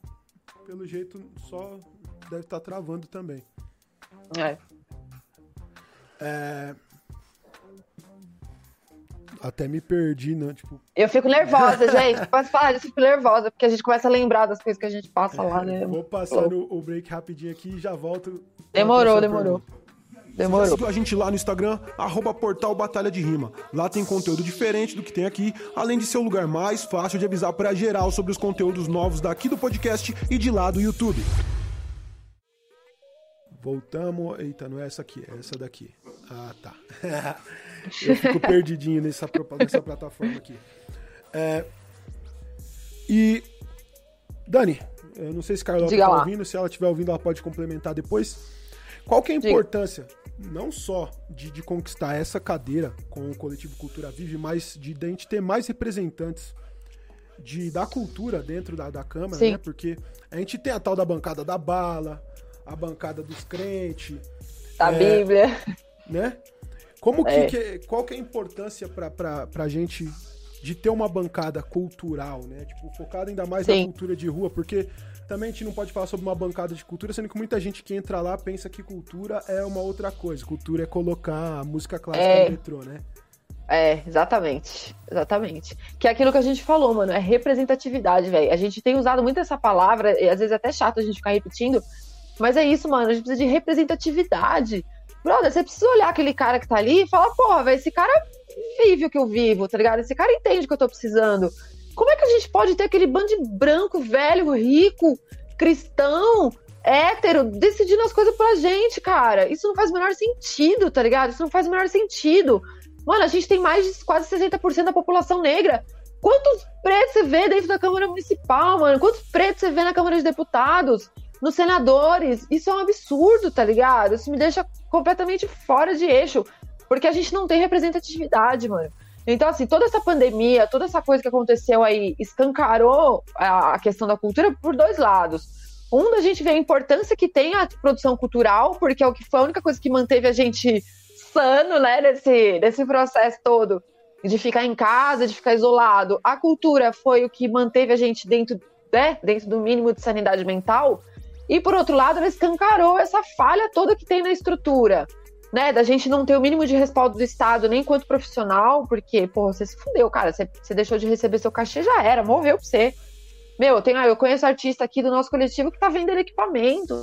Pelo jeito, só deve estar tá travando também. É. É. Até me perdi, né? Tipo... Eu fico nervosa, gente. Posso falar, eu fico nervosa, porque a gente começa a lembrar das coisas que a gente passa é, lá, né? Vou passar o break rapidinho aqui e já volto. Demorou, demorou. Pergunta. Demorou. Siga a gente lá no Instagram, arroba portal Batalha de Rima. Lá tem conteúdo diferente do que tem aqui, além de ser o lugar mais fácil de avisar para geral sobre os conteúdos novos daqui do podcast e de lá do YouTube. Voltamos. Eita, não é essa aqui, é essa daqui. Ah, tá. Eu fico perdidinho nessa, nessa plataforma aqui. É... E. Dani, Eu não sei se Carlota está ouvindo, se ela estiver ouvindo, ela pode complementar depois. Qual que é a importância, Diga. Não só de, de, conquistar essa cadeira com o Coletivo Cultura Vive, mas de, de a gente ter mais representantes de, da cultura dentro da, da Câmara, Sim. né? Porque a gente tem a tal da bancada da bala, a bancada dos crentes. Da é, Bíblia. Né? Como que, é. que, qual que é a importância pra, pra gente de ter uma bancada cultural, né? Tipo, focada ainda mais Sim. na cultura de rua, porque também a gente não pode falar sobre uma bancada de cultura, sendo que muita gente que entra lá pensa que cultura é uma outra coisa. Cultura é colocar a música clássica é... no metrô, né? É, exatamente. Exatamente. Que é aquilo que a gente falou, mano, é representatividade, velho. A gente tem usado muito essa palavra, e às vezes é até chato a gente ficar repetindo, mas é isso, mano, a gente precisa de representatividade. Brother, você precisa olhar aquele cara que tá ali e falar, porra, velho, esse cara vive o que eu vivo, tá ligado? Esse cara entende o que eu tô precisando. Como é que a gente pode ter aquele bando de branco, velho, rico, cristão, hétero, decidindo as coisas pra gente, cara? Isso não faz o menor sentido, tá ligado? Isso não faz o menor sentido. Mano, a gente tem mais de quase 60% da população negra. Quantos pretos você vê dentro da Câmara Municipal, mano? Quantos pretos você vê na Câmara de Deputados? Nos senadores? Isso é um absurdo, tá ligado? Isso me deixa completamente fora de eixo. Porque a gente não tem representatividade, mano. Então, assim, toda essa pandemia, toda essa coisa que aconteceu aí, escancarou a questão da cultura por dois lados. Um, da gente ver a importância que tem a produção cultural, porque é o que foi a única coisa que manteve a gente sano, né, nesse, nesse processo todo de ficar em casa, de ficar isolado. A cultura foi o que manteve a gente dentro, né, dentro do mínimo de sanidade mental. E por outro lado, ela escancarou essa falha toda que tem na estrutura né, da gente não ter o mínimo de respaldo do Estado, nem enquanto profissional, porque, pô, você se fudeu, cara, você, você deixou de receber seu cachê, já era, morreu pra você. Meu, tem, eu conheço artista aqui do nosso coletivo que tá vendendo equipamento.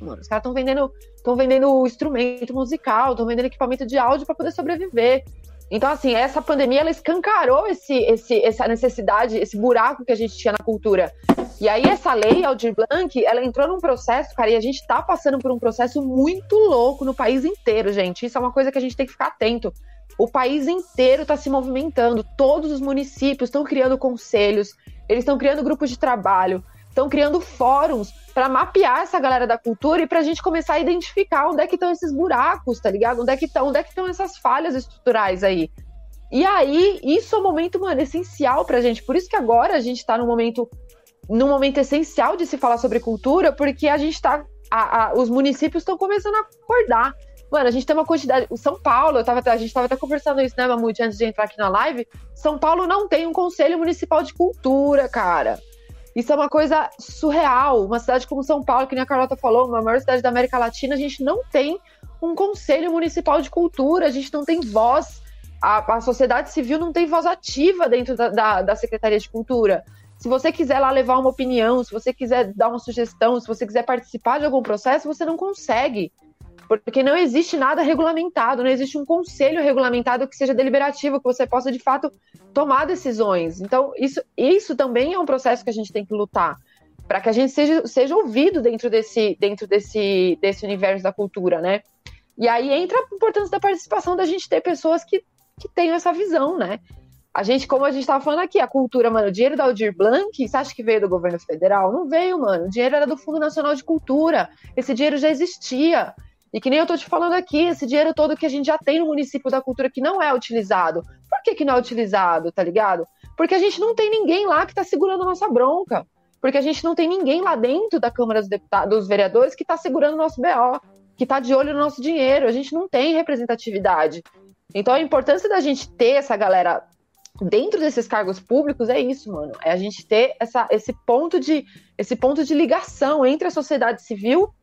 Mano, os caras estão vendendo, estão vendendo instrumento musical, estão vendendo equipamento de áudio para poder sobreviver. Então, assim, essa pandemia ela escancarou esse, esse, essa necessidade, esse buraco que a gente tinha na cultura. E aí, essa lei, Aldir Blanc, ela entrou num processo, cara, e a gente tá passando por um processo muito louco no país inteiro, gente. Isso é uma coisa que a gente tem que ficar atento. O país inteiro está se movimentando, todos os municípios estão criando conselhos, eles estão criando grupos de trabalho, estão criando fóruns para mapear essa galera da cultura e para a gente começar a identificar onde é que estão esses buracos, tá ligado? Onde é que estão, onde é que estão essas falhas estruturais aí. E aí, isso é um momento, mano, essencial pra gente. Por isso que agora a gente tá num momento, num momento essencial de se falar sobre cultura, porque a gente tá. A, a, os municípios estão começando a acordar. Mano, a gente tem uma quantidade. O São Paulo, eu tava, a gente tava até conversando isso, né, Mamute, antes de entrar aqui na live. São Paulo não tem um conselho municipal de cultura, cara. Isso é uma coisa surreal. Uma cidade como São Paulo, que nem a Carlota falou, uma maior cidade da América Latina, a gente não tem um conselho municipal de cultura, a gente não tem voz. A, a sociedade civil não tem voz ativa dentro da, da, da Secretaria de Cultura. Se você quiser lá levar uma opinião, se você quiser dar uma sugestão, se você quiser participar de algum processo, você não consegue. Porque não existe nada regulamentado, não existe um conselho regulamentado que seja deliberativo, que você possa de fato tomar decisões. Então, isso, isso também é um processo que a gente tem que lutar para que a gente seja, seja ouvido dentro desse, dentro desse, desse universo da cultura, né? E aí entra a importância da participação da gente ter pessoas que, que tenham essa visão, né? A gente, como a gente estava falando aqui, a cultura, mano, o dinheiro da Aldir Blanc, você acha que veio do governo federal? Não veio, mano. O dinheiro era do Fundo Nacional de Cultura. Esse dinheiro já existia. E que nem eu tô te falando aqui, esse dinheiro todo que a gente já tem no município da cultura que não é utilizado. Por que, que não é utilizado, tá ligado? Porque a gente não tem ninguém lá que tá segurando a nossa bronca. Porque a gente não tem ninguém lá dentro da Câmara dos Deputados, dos vereadores, que tá segurando o nosso BO, que tá de olho no nosso dinheiro. A gente não tem representatividade. Então a importância da gente ter essa galera dentro desses cargos públicos é isso, mano. É a gente ter essa, esse, ponto de, esse ponto de ligação entre a sociedade civil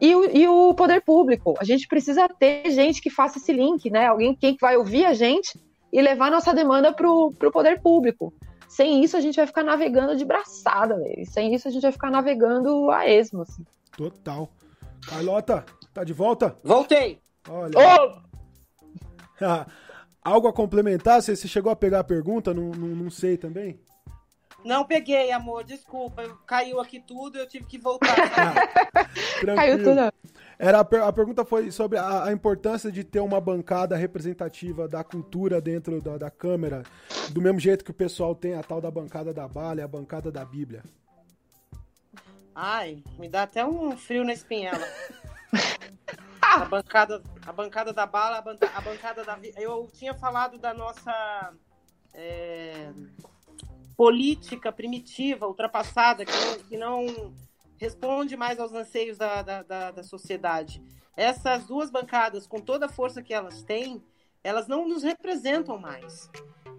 e o, e o poder público. A gente precisa ter gente que faça esse link, né? Alguém quem vai ouvir a gente e levar nossa demanda para o poder público. Sem isso, a gente vai ficar navegando de braçada, velho. Sem isso, a gente vai ficar navegando a esmo, assim. Total. Carlota, tá de volta? Voltei! Olha. Oh! Algo a complementar? Você chegou a pegar a pergunta? Não, não, não sei também. Não peguei, amor, desculpa. Caiu aqui tudo eu tive que voltar. Ah, Caiu tudo. Era a, a pergunta foi sobre a, a, importância de ter uma bancada representativa da cultura dentro da, da Câmara, do mesmo jeito que o pessoal tem a tal da bancada da Bala e a bancada da Bíblia. Ai, me dá até um frio na espinhela. a bancada, a bancada da bala, a bancada da. Eu tinha falado da nossa é, política primitiva, ultrapassada, que não, que não, responde mais aos anseios da, da, da, da sociedade. Essas duas bancadas, com toda a força que elas têm, elas não nos representam mais.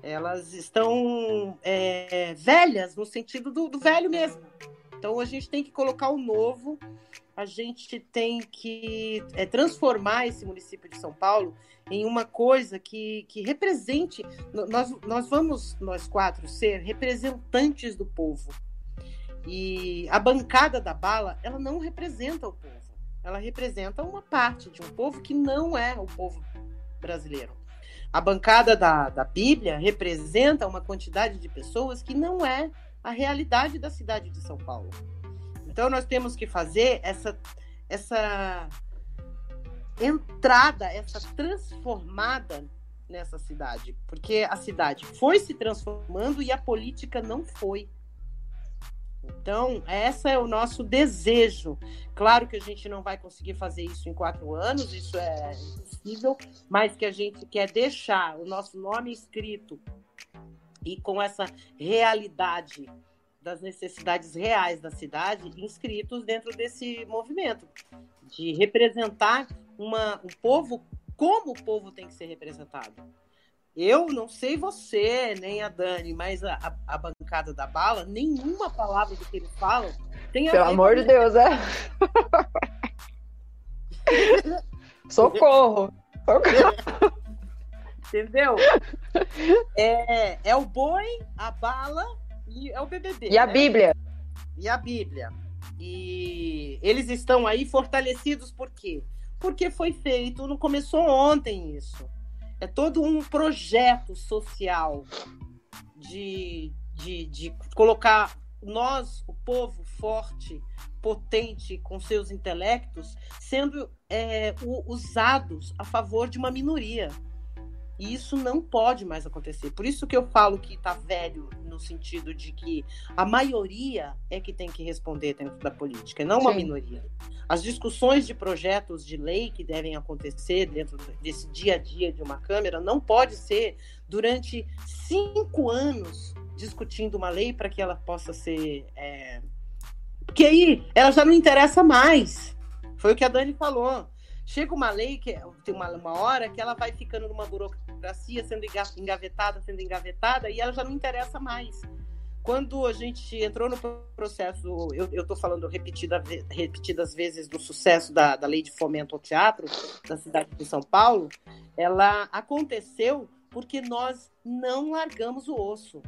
Elas estão é, velhas, no sentido do, do velho mesmo. Então a gente tem que colocar o novo, a gente tem que é, transformar esse município de São Paulo em uma coisa que, que represente. Nós, nós vamos, nós quatro, ser representantes do povo. E a bancada da bala, ela não representa o povo. Ela representa uma parte de um povo que não é o povo brasileiro. A bancada da, da Bíblia representa uma quantidade de pessoas que não é a realidade da cidade de São Paulo. Então nós temos que fazer essa essa entrada, essa transformada nessa cidade, porque a cidade foi se transformando e a política não foi. Então, esse é o nosso desejo. Claro que a gente não vai conseguir fazer isso em quatro anos, isso é impossível, mas que a gente quer deixar o nosso nome escrito e com essa realidade das necessidades reais da cidade inscritos dentro desse movimento de representar uma, um povo como o povo tem que ser representado. Eu não sei você, nem a Dani, mas a, a, a bancada da bala, nenhuma palavra do que eles falam tem a Pelo amor de Deus, é. Socorro! Socorro! Entendeu? É, é o boi, a bala e é o BBB. E a né? Bíblia. E a Bíblia. E eles estão aí fortalecidos por quê? Porque foi feito, não começou ontem isso. É todo um projeto social de, de, de colocar nós, o povo forte, potente, com seus intelectos, sendo é, usados a favor de uma minoria. E isso não pode mais acontecer. Por isso que eu falo que está velho, no sentido de que a maioria é que tem que responder dentro da política, não uma Sim. minoria. As discussões de projetos de lei que devem acontecer dentro desse dia a dia de uma Câmara não pode ser durante cinco anos discutindo uma lei para que ela possa ser. É... Porque aí ela já não interessa mais. Foi o que a Dani falou. Chega uma lei que tem uma, uma hora que ela vai ficando numa burocracia, sendo engavetada, sendo engavetada, e ela já não interessa mais. Quando a gente entrou no processo, eu estou falando repetida, repetidas vezes do sucesso da, da lei de fomento ao teatro da cidade de São Paulo, ela aconteceu porque nós não largamos o osso.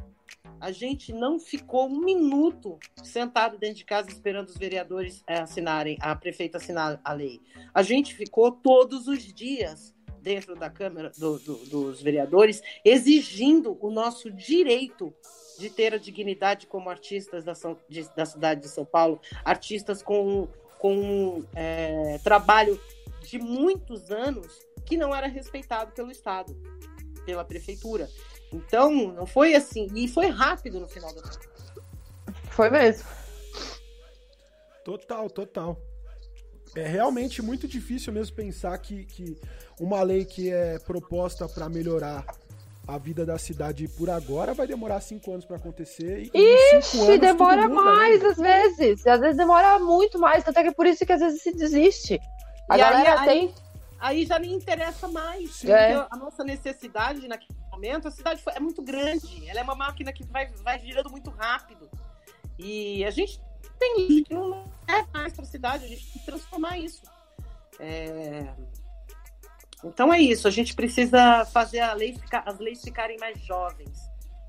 A gente não ficou um minuto sentado dentro de casa esperando os vereadores é, assinarem, a prefeita assinar a lei. A gente ficou todos os dias dentro da Câmara do, do, dos Vereadores exigindo o nosso direito de ter a dignidade como artistas da, São, de, da cidade de São Paulo, artistas com, com é, trabalho de muitos anos que não era respeitado pelo Estado, pela prefeitura. Então, não foi assim. E foi rápido no final do ano. Foi mesmo. Total, total. É realmente muito difícil mesmo pensar que, que uma lei que é proposta para melhorar a vida da cidade por agora vai demorar cinco anos para acontecer. E Ixi, anos, demora muda, né? mais né? às vezes. Às vezes demora muito mais, até que é por isso que às vezes se desiste. A e galera aí, tem. Aí, aí, já nem interessa mais. É. A nossa necessidade naquele momento, a cidade é muito grande. Ela é uma máquina que vai, vai girando muito rápido. E a gente tem que não é mais para a cidade, a gente tem que transformar isso. É... Então é isso, a gente precisa fazer a lei ficar, as leis ficarem mais jovens.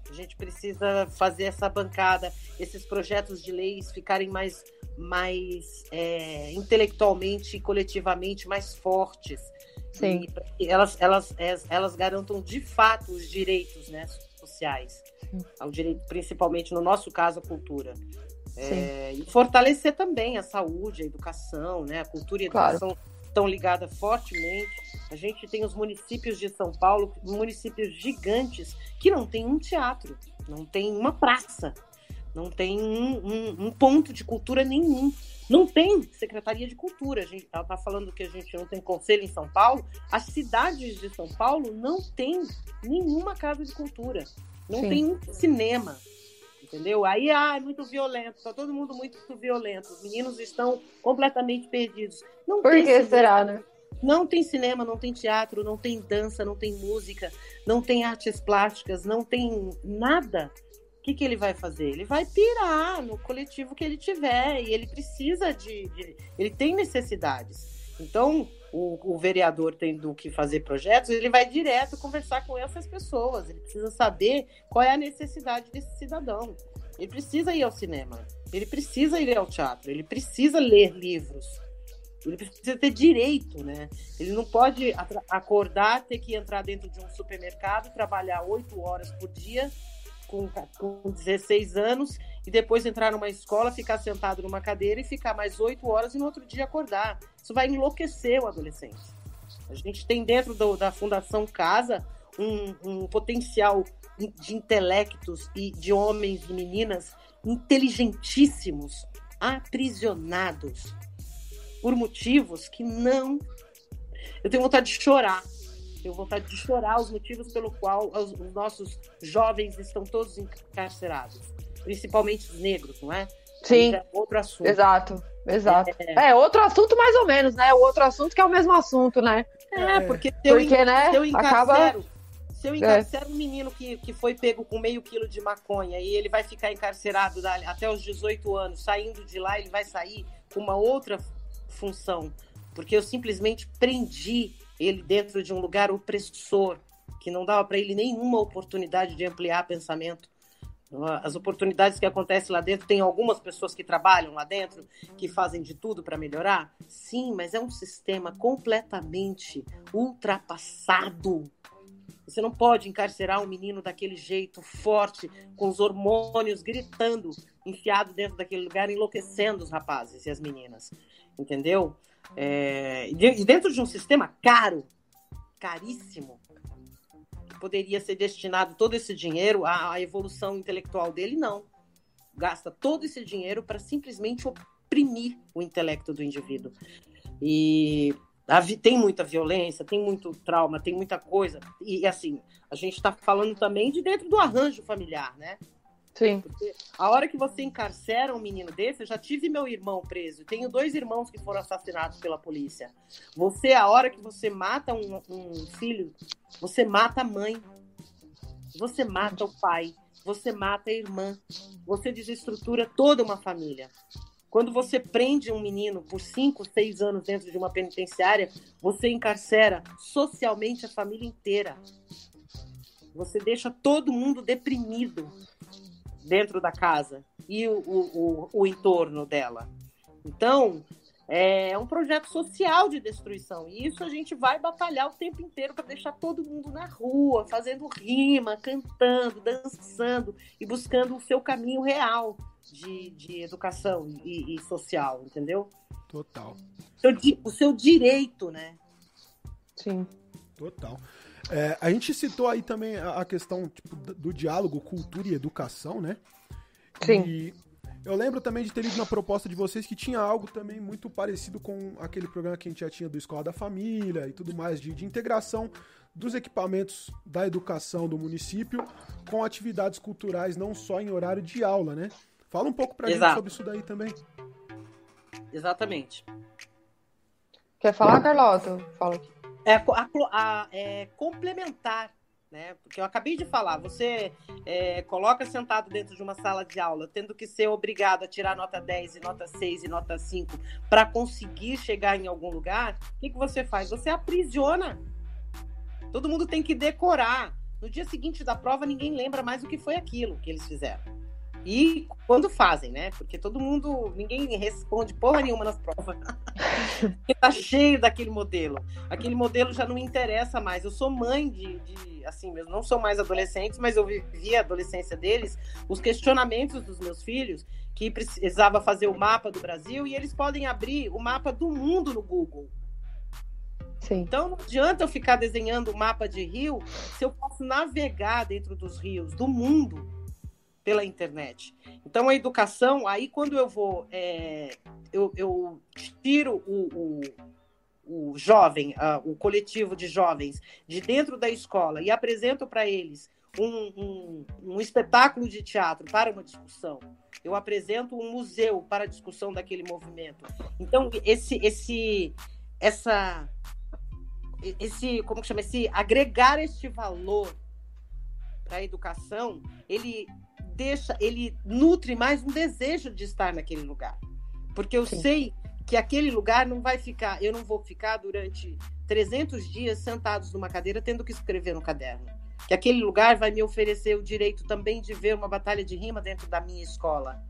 A gente precisa fazer essa bancada, esses projetos de leis ficarem mais, mais é, intelectualmente e coletivamente mais fortes. Sim. E elas, elas, elas garantam de fato os direitos né, sociais. Ao direito, principalmente no nosso caso, a cultura. É, e fortalecer também a saúde, a educação, né? A cultura e a educação claro. estão ligadas fortemente. A gente tem os municípios de São Paulo, municípios gigantes, que não tem um teatro, não tem uma praça. Não tem um, um, um ponto de cultura nenhum. Não tem Secretaria de Cultura. A gente, está falando que a gente não tem conselho em São Paulo. As cidades de São Paulo não tem nenhuma casa de cultura. Não Sim. tem um cinema. Entendeu? Aí, ah, é muito violento. Está todo mundo muito violento. Os meninos estão completamente perdidos. Não Por que cinema. será, né? Não tem cinema, não tem teatro, não tem dança, não tem música, não tem artes plásticas, não tem nada que, que ele vai fazer? Ele vai pirar no coletivo que ele tiver e ele precisa de. de ele tem necessidades. Então, o, o, vereador tendo que fazer projetos, ele vai direto conversar com essas pessoas. Ele precisa saber qual é a necessidade desse cidadão. Ele precisa ir ao cinema, ele precisa ir ao teatro, ele precisa ler livros. Ele precisa ter direito, né? Ele não pode acordar, ter que entrar dentro de um supermercado, trabalhar oito horas por dia com, com 16 anos e depois entrar numa escola, ficar sentado numa cadeira e ficar mais oito horas e no outro dia acordar. Isso vai enlouquecer o adolescente. A gente tem dentro do, da Fundação Casa um, um potencial de intelectos e de homens e meninas inteligentíssimos, aprisionados por motivos que não. Eu tenho vontade de chorar tenho vontade de chorar os motivos pelo qual os, os nossos jovens estão todos encarcerados, principalmente os negros, não é? Sim. É outro assunto. Exato, exato. É. é. outro assunto mais ou menos, né? O outro assunto que é o mesmo assunto, né? É, porque se eu, porque, né, se eu encarcero, acaba... se eu encarcero é. um menino que, que foi pego com meio quilo de maconha e ele vai ficar encarcerado até os 18 anos, saindo de lá, ele vai sair com uma outra função. Porque eu simplesmente prendi ele dentro de um lugar opressor, que não dava para ele nenhuma oportunidade de ampliar pensamento. As oportunidades que acontecem lá dentro, tem algumas pessoas que trabalham lá dentro, que fazem de tudo para melhorar? Sim, mas é um sistema completamente ultrapassado. Você não pode encarcerar um menino daquele jeito, forte, com os hormônios gritando, enfiado dentro daquele lugar, enlouquecendo os rapazes e as meninas. Entendeu? É, e dentro de um sistema caro, caríssimo, poderia ser destinado todo esse dinheiro à, evolução intelectual dele, não. Gasta todo esse dinheiro para simplesmente oprimir o intelecto do indivíduo. E tem muita violência, tem muito trauma, tem muita coisa. E assim, a gente está falando também de dentro do arranjo familiar, né? Sim. Porque a hora que você encarcera um menino desse, eu já tive meu irmão preso. Tenho dois irmãos que foram assassinados pela polícia. Você, a hora que você mata um, um filho, você mata a mãe. Você mata o pai. Você mata a irmã. Você desestrutura toda uma família. Quando você prende um menino por cinco, seis anos dentro de uma penitenciária, você encarcera socialmente a família inteira. Você deixa todo mundo deprimido dentro da casa e o, o, o, entorno dela. Então, é um projeto social de destruição. E isso a gente vai batalhar o tempo inteiro para deixar todo mundo na rua, fazendo rima, cantando, dançando e buscando o seu caminho real de, de educação e, e social, entendeu? Total. O seu direito, né? Sim. Total. É, a gente citou aí também a, questão tipo, do diálogo, cultura e educação, né? Sim. E eu lembro também de ter lido na proposta de vocês que tinha algo também muito parecido com aquele programa que a gente já tinha do Escola da Família e tudo mais, de, de integração dos equipamentos da educação do município com atividades culturais, não só em horário de aula, né? Fala um pouco pra Exato. gente sobre isso daí também. Exatamente. Quer falar, Carlota? Fala aqui é, a, a, é, complementar, né? Porque eu acabei de falar, você é, coloca sentado dentro de uma sala de aula, tendo que ser obrigado a tirar nota 10 e nota 6 e nota 5 para conseguir chegar em algum lugar, o que, que você faz? Você aprisiona. Todo mundo tem que decorar. No dia seguinte da prova, ninguém lembra mais o que foi aquilo que eles fizeram. E quando fazem, né? Porque todo mundo, ninguém responde porra nenhuma nas provas. Tá cheio daquele modelo. Aquele modelo já não me interessa mais. Eu sou mãe de, de assim, eu não sou mais adolescente, mas eu vivi a adolescência deles, os questionamentos dos meus filhos, que precisava fazer o mapa do Brasil, e eles podem abrir o mapa do mundo no Google. Sim. Então não adianta eu ficar desenhando o mapa de rio se eu posso navegar dentro dos rios do mundo pela internet. Então, a educação, aí quando eu vou, é, eu, eu, tiro o, o, o jovem, uh, o coletivo de jovens, de dentro da escola e apresento para eles um, um, um, espetáculo de teatro para uma discussão. Eu apresento um museu para a discussão daquele movimento. Então, esse, esse, essa, esse, como que chama, esse agregar este valor para a educação, ele deixa, ele nutre mais um desejo de estar naquele lugar. Porque eu Sim. sei que aquele lugar não vai ficar, eu não vou ficar durante 300 dias sentados numa cadeira tendo que escrever no caderno. Que aquele lugar vai me oferecer o direito também de ver uma batalha de rima dentro da minha escola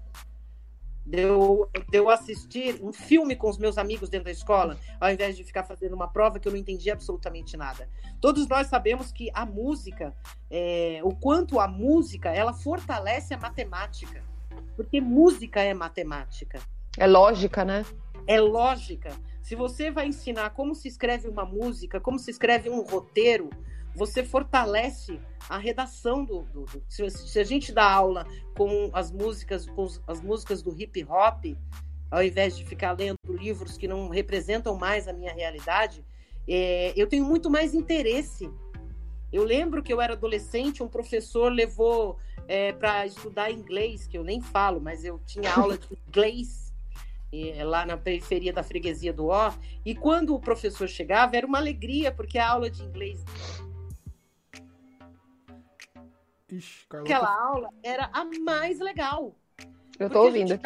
de eu, de eu assistir um filme com os meus amigos dentro da escola, ao invés de ficar fazendo uma prova que eu não entendi absolutamente nada. Todos nós sabemos que a música, é, o quanto a música, ela fortalece a matemática, porque música é matemática. É lógica, né? É lógica. Se você vai ensinar como se escreve uma música, como se escreve um roteiro, você fortalece a redação do, do, do se, se, a gente dá aula com as músicas com as músicas do hip hop ao invés de ficar lendo livros que não representam mais a minha realidade é, eu tenho muito mais interesse. Eu lembro que eu era adolescente um professor levou é, para estudar inglês que eu nem falo mas eu tinha aula de inglês é, lá na periferia da freguesia do Ó. E quando o professor chegava era uma alegria porque a aula de inglês Ixi, Aquela aula era a mais legal. Eu tô ouvindo.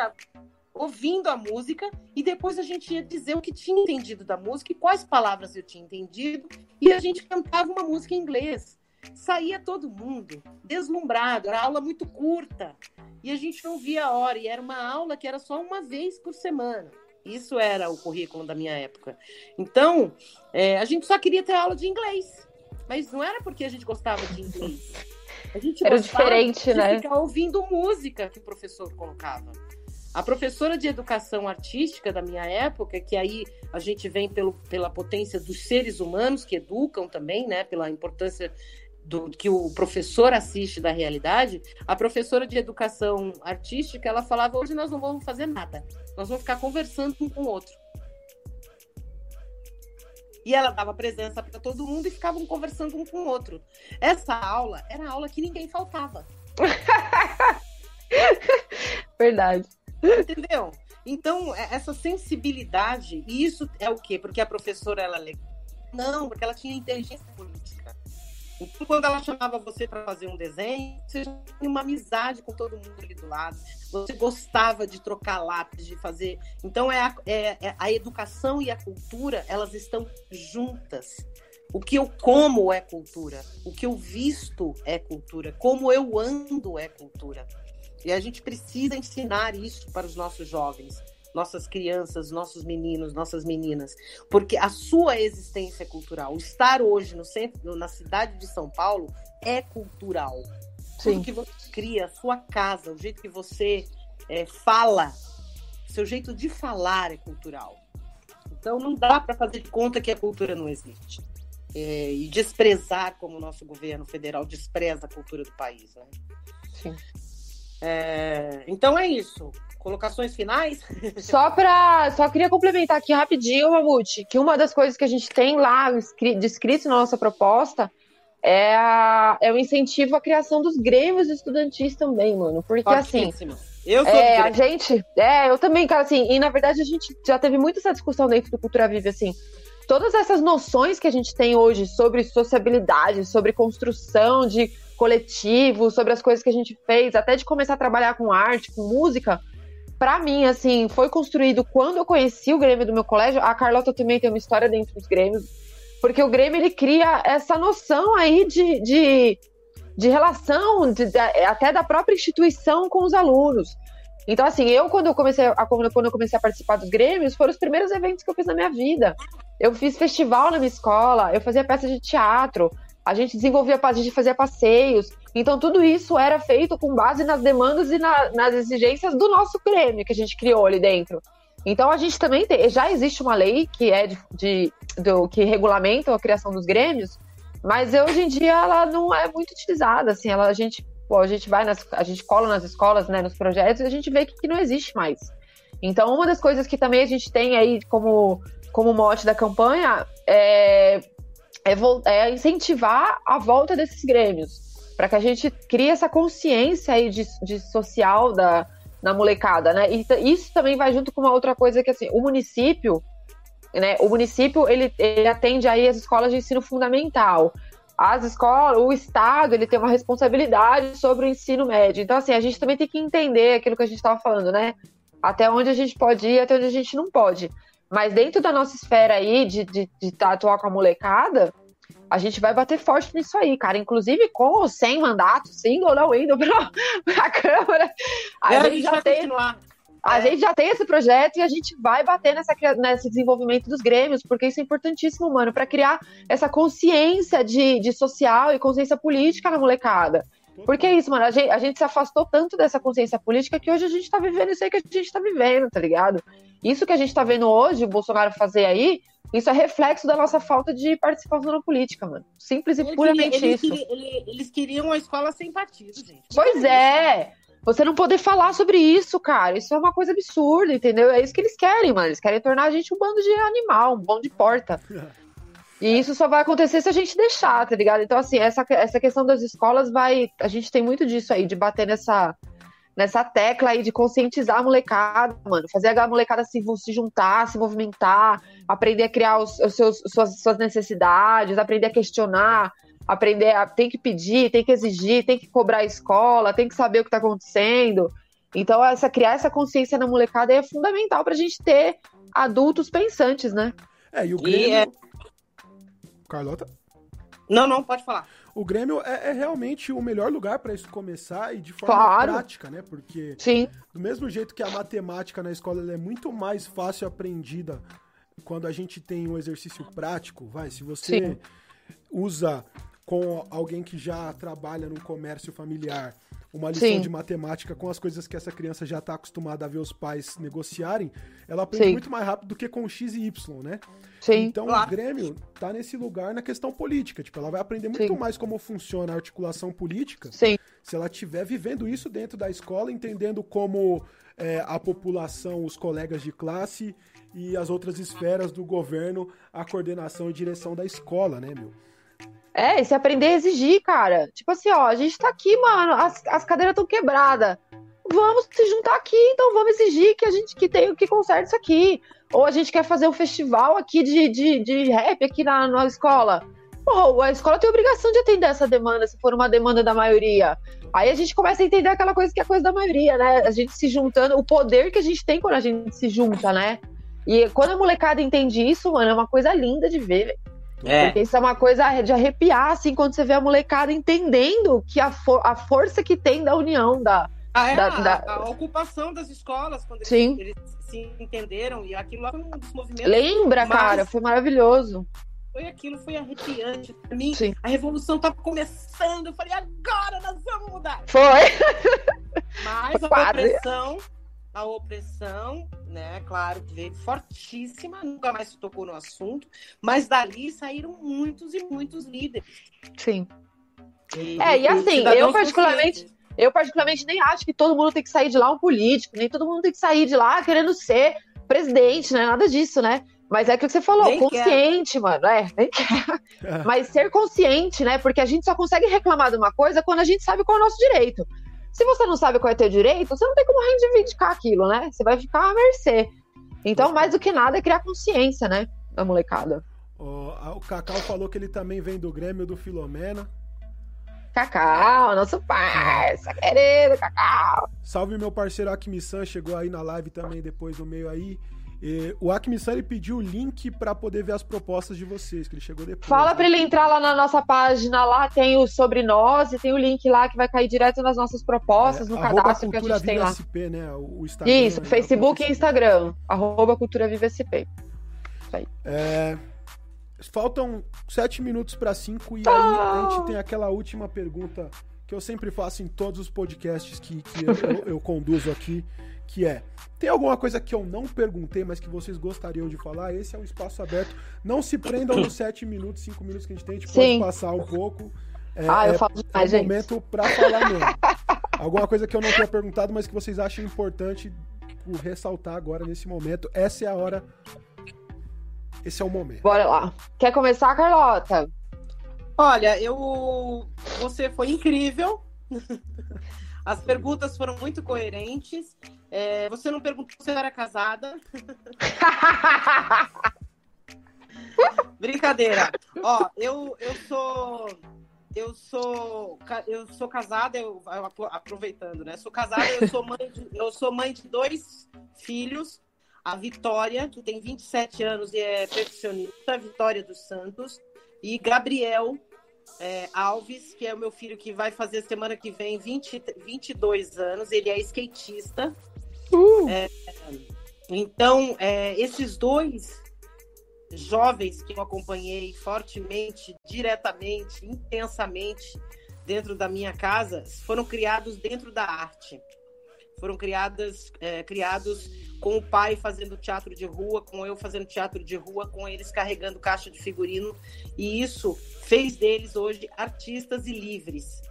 ouvindo a música e depois a gente ia dizer o que tinha entendido da música e quais palavras eu tinha entendido e a gente cantava uma música em inglês. Saía todo mundo deslumbrado, era aula muito curta e a gente não via a hora e era uma aula que era só uma vez por semana. Isso era o currículo da minha época. Então, é, a gente só queria ter aula de inglês, mas não era porque a gente gostava de inglês. A gente Era diferente, de né? ficar ouvindo música que o professor colocava. A professora de educação artística da minha época, que aí a gente vem pelo, pela potência dos seres humanos que educam também, né? Pela importância do que o professor assiste da realidade. A professora de educação artística, ela falava: hoje nós não vamos fazer nada, nós vamos ficar conversando um com o outro. E ela dava presença para todo mundo e ficavam conversando um com o outro. Essa aula era a aula que ninguém faltava. Verdade. Entendeu? Então, é, essa sensibilidade, e isso é o quê? Porque a professora ela é Não, porque ela tinha inteligência política. Então, quando ela chamava você para fazer um desenho, você tinha uma amizade com todo mundo ali do lado. Você gostava de trocar lápis, de fazer. Então, é a, é, é a educação e a cultura, elas estão juntas. O que eu como é cultura. O que eu visto é cultura. Como eu ando é cultura. E a gente precisa ensinar isso para os nossos jovens nossas crianças, nossos meninos, nossas meninas, porque a sua existência é cultural. O estar hoje no centro, na cidade de São Paulo é cultural. Sim. Tudo que você cria, a sua casa, o jeito que você é, fala, seu jeito de falar é cultural. Então não dá para fazer de conta que a cultura não existe. É, e desprezar como o nosso governo federal despreza a cultura do país. Né? Sim. É, então é isso. Colocações finais? Só para, só queria complementar aqui rapidinho, Mamute, que uma das coisas que a gente tem lá descrito na nossa proposta é, a, é o incentivo à criação dos grêmios estudantis também, mano. Porque assim. Eu sou é, a gente, é, eu também, cara, assim, e na verdade a gente já teve muito essa discussão dentro do Cultura Vive, assim, todas essas noções que a gente tem hoje sobre sociabilidade, sobre construção de coletivo, sobre as coisas que a gente fez, até de começar a trabalhar com arte, com música, para mim, assim, foi construído quando eu conheci o Grêmio do meu colégio. A Carlota também tem uma história dentro dos Grêmios, porque o Grêmio ele cria essa noção aí de, de, de relação, de, de, até da própria instituição com os alunos. Então, assim, eu quando eu comecei a, quando eu comecei a participar dos Grêmios, foram os primeiros eventos que eu fiz na minha vida. Eu fiz festival na minha escola, eu fazia peça de teatro, a gente desenvolvia, a gente fazia passeios. Então, tudo isso era feito com base nas demandas e na, nas exigências do nosso Grêmio que a gente criou ali dentro. Então, a gente também tem, já existe uma lei que é de, de do, que regulamenta a criação dos Grêmios, mas hoje em dia ela não é muito utilizada. Assim, ela, a gente a gente vai nas, a gente cola nas escolas, né, nos projetos, e a gente vê que, que não existe mais. Então, uma das coisas que também a gente tem aí como, como mote da campanha é, é, é incentivar a volta desses grêmios, para que a gente crie essa consciência aí de, de social da, na molecada, né? E isso também vai junto com uma outra coisa que assim, o município, né? O município ele, ele atende aí as escolas de ensino fundamental. As escolas, o estado, ele tem uma responsabilidade sobre o ensino médio. Então assim, a gente também tem que entender aquilo que a gente estava falando, né? Até onde a gente pode ir, até onde a gente não pode. Mas dentro da nossa esfera aí de, de, de atuar com a molecada, a gente vai bater forte nisso aí, cara. Inclusive com ou sem mandato, sim ou não indo pra, pra Câmara. A, é, gente, já tem. Continuar. A é. gente já tem esse projeto e a gente vai bater nessa, nesse desenvolvimento dos grêmios, porque isso é importantíssimo, mano, para criar essa consciência de, de social e consciência política na molecada. Porque é isso, mano, a gente, a gente se afastou tanto dessa consciência política que hoje a gente tá vivendo isso aí que a gente tá vivendo, tá ligado? Isso que a gente tá vendo hoje, o Bolsonaro fazer aí, isso é reflexo da nossa falta de participação na política, mano. Simples e ele puramente queria, isso. Queria, ele, eles queriam uma escola sem partido, gente. Pois é. Você não poder falar sobre isso, cara. Isso é uma coisa absurda, entendeu? É isso que eles querem, mano. Eles querem tornar a gente um bando de animal, um bando de porta. E isso só vai acontecer se a gente deixar, tá ligado? Então, assim, essa, essa questão das escolas vai. A gente tem muito disso aí, de bater nessa, nessa tecla aí de conscientizar a molecada, mano. Fazer a molecada se, se juntar, se movimentar, aprender a criar os, os seus, suas, suas necessidades, aprender a questionar, aprender a. Tem que pedir, tem que exigir, tem que cobrar a escola, tem que saber o que está acontecendo. Então, essa, criar essa consciência na molecada é fundamental para a gente ter adultos pensantes, né? É, e o Grêmio. E é... Carlota? Não, não, pode falar. O Grêmio é, é realmente o melhor lugar para isso começar e de forma claro. prática, né? Porque Sim. do mesmo jeito que a matemática na escola é muito mais fácil aprendida quando a gente tem um exercício prático, vai, se você Sim. usa com alguém que já trabalha no comércio familiar uma lição Sim. de matemática com as coisas que essa criança já está acostumada a ver os pais negociarem, ela aprende Sim. muito mais rápido do que com X e Y, né? Sim. Então claro. o Grêmio tá nesse lugar na questão política. Tipo, ela vai aprender muito Sim. mais como funciona a articulação política Sim. se ela estiver vivendo isso dentro da escola, entendendo como é, a população, os colegas de classe e as outras esferas do governo, a coordenação e direção da escola, né, meu? É, e se aprender a exigir, cara. Tipo assim, ó, a gente tá aqui, mano, as, as cadeiras estão quebradas. Vamos se juntar aqui, então vamos exigir que a gente que tem que conserte isso aqui. Ou a gente quer fazer um festival aqui de, de, de rap aqui na, na escola. Pô, a escola tem obrigação de atender essa demanda, se for uma demanda da maioria. Aí a gente começa a entender aquela coisa que é coisa da maioria, né? A gente se juntando, o poder que a gente tem quando a gente se junta, né? E quando a molecada entende isso, mano, é uma coisa linda de ver, velho. É. Porque isso é uma coisa de arrepiar, assim, quando você vê a molecada entendendo que a, for a força que tem da união, da. Ah, é da, a, da... a, ocupação das escolas, quando Sim. Eles, eles, se entenderam, e aquilo lá foi um dos movimentos. Lembra, mais... cara, foi maravilhoso. Foi aquilo, foi arrepiante. Pra mim, Sim. a revolução tava começando. Eu falei, agora nós vamos mudar. Foi. Mas a opressão a opressão, né, claro, veio fortíssima, nunca mais se tocou no assunto, mas dali saíram muitos e muitos líderes. Sim. E, é, e assim, eu particularmente, eu particularmente nem acho que todo mundo tem que sair de lá um político, nem todo mundo tem que sair de lá querendo ser presidente, né? Nada disso, né? Mas é o que você falou, nem consciente, quer. mano. É, nem quer. Mas ser consciente, né? Porque a gente só consegue reclamar de uma coisa quando a gente sabe qual é o nosso direito. Se você não sabe qual é teu direito, você não tem como reivindicar aquilo, né? Você vai ficar à mercê. Então, mais do que nada, é criar consciência, né? Da molecada. Oh, o Cacau falou que ele também vem do Grêmio do Filomena. Cacau, nosso parça, querido Cacau. Salve meu parceiro Akmi-san, chegou aí na live também depois do meio aí. E o Akmissan ele pediu o link para poder ver as propostas de vocês, que ele chegou depois. Fala né? para ele entrar lá na nossa página, lá tem o sobre nós e tem o link lá que vai cair direto nas nossas propostas, é, no cadastro que a gente tem lá. SP, né? O Instagram, Isso, Facebook e Instagram, arroba Cultura Viva SP. Isso aí. É, faltam sete minutos para cinco e ah. aí a gente tem aquela última pergunta que eu sempre faço em todos os podcasts que, que eu, eu, eu conduzo aqui, que é tem alguma coisa que eu não perguntei, mas que vocês gostariam de falar? Esse é um espaço aberto. Não se prendam nos 7 minutos, 5 minutos que a gente tem, a gente Sim. pode passar um pouco. É, ah, eu falo demais, é, é momento para falar mesmo. Alguma coisa que eu não tenha perguntado, mas que vocês acham importante ressaltar agora nesse momento. Essa é a hora. Esse é o momento. Bora lá. Quer começar, Carlota? Olha, eu. Você foi incrível. As perguntas foram muito coerentes. É, você não perguntou se eu era casada. Brincadeira. Ó, eu, eu sou. Eu sou, eu sou casada, eu, aproveitando, né? Sou casada, eu sou mãe de, eu sou mãe de dois filhos. A Vitória, que tem 27 anos e é perfeccionista, Vitória dos Santos, e Gabriel é, Alves, que é o meu filho que vai fazer semana que vem 20, 22 anos, ele é skatista. Uh. É, então, é, esses dois jovens que eu acompanhei fortemente, diretamente, intensamente dentro da minha casa, foram criados dentro da arte. Foram criadas, é, criados com o pai fazendo teatro de rua, com eu fazendo teatro de rua, com eles carregando caixa de figurino. E isso fez deles hoje artistas e livres.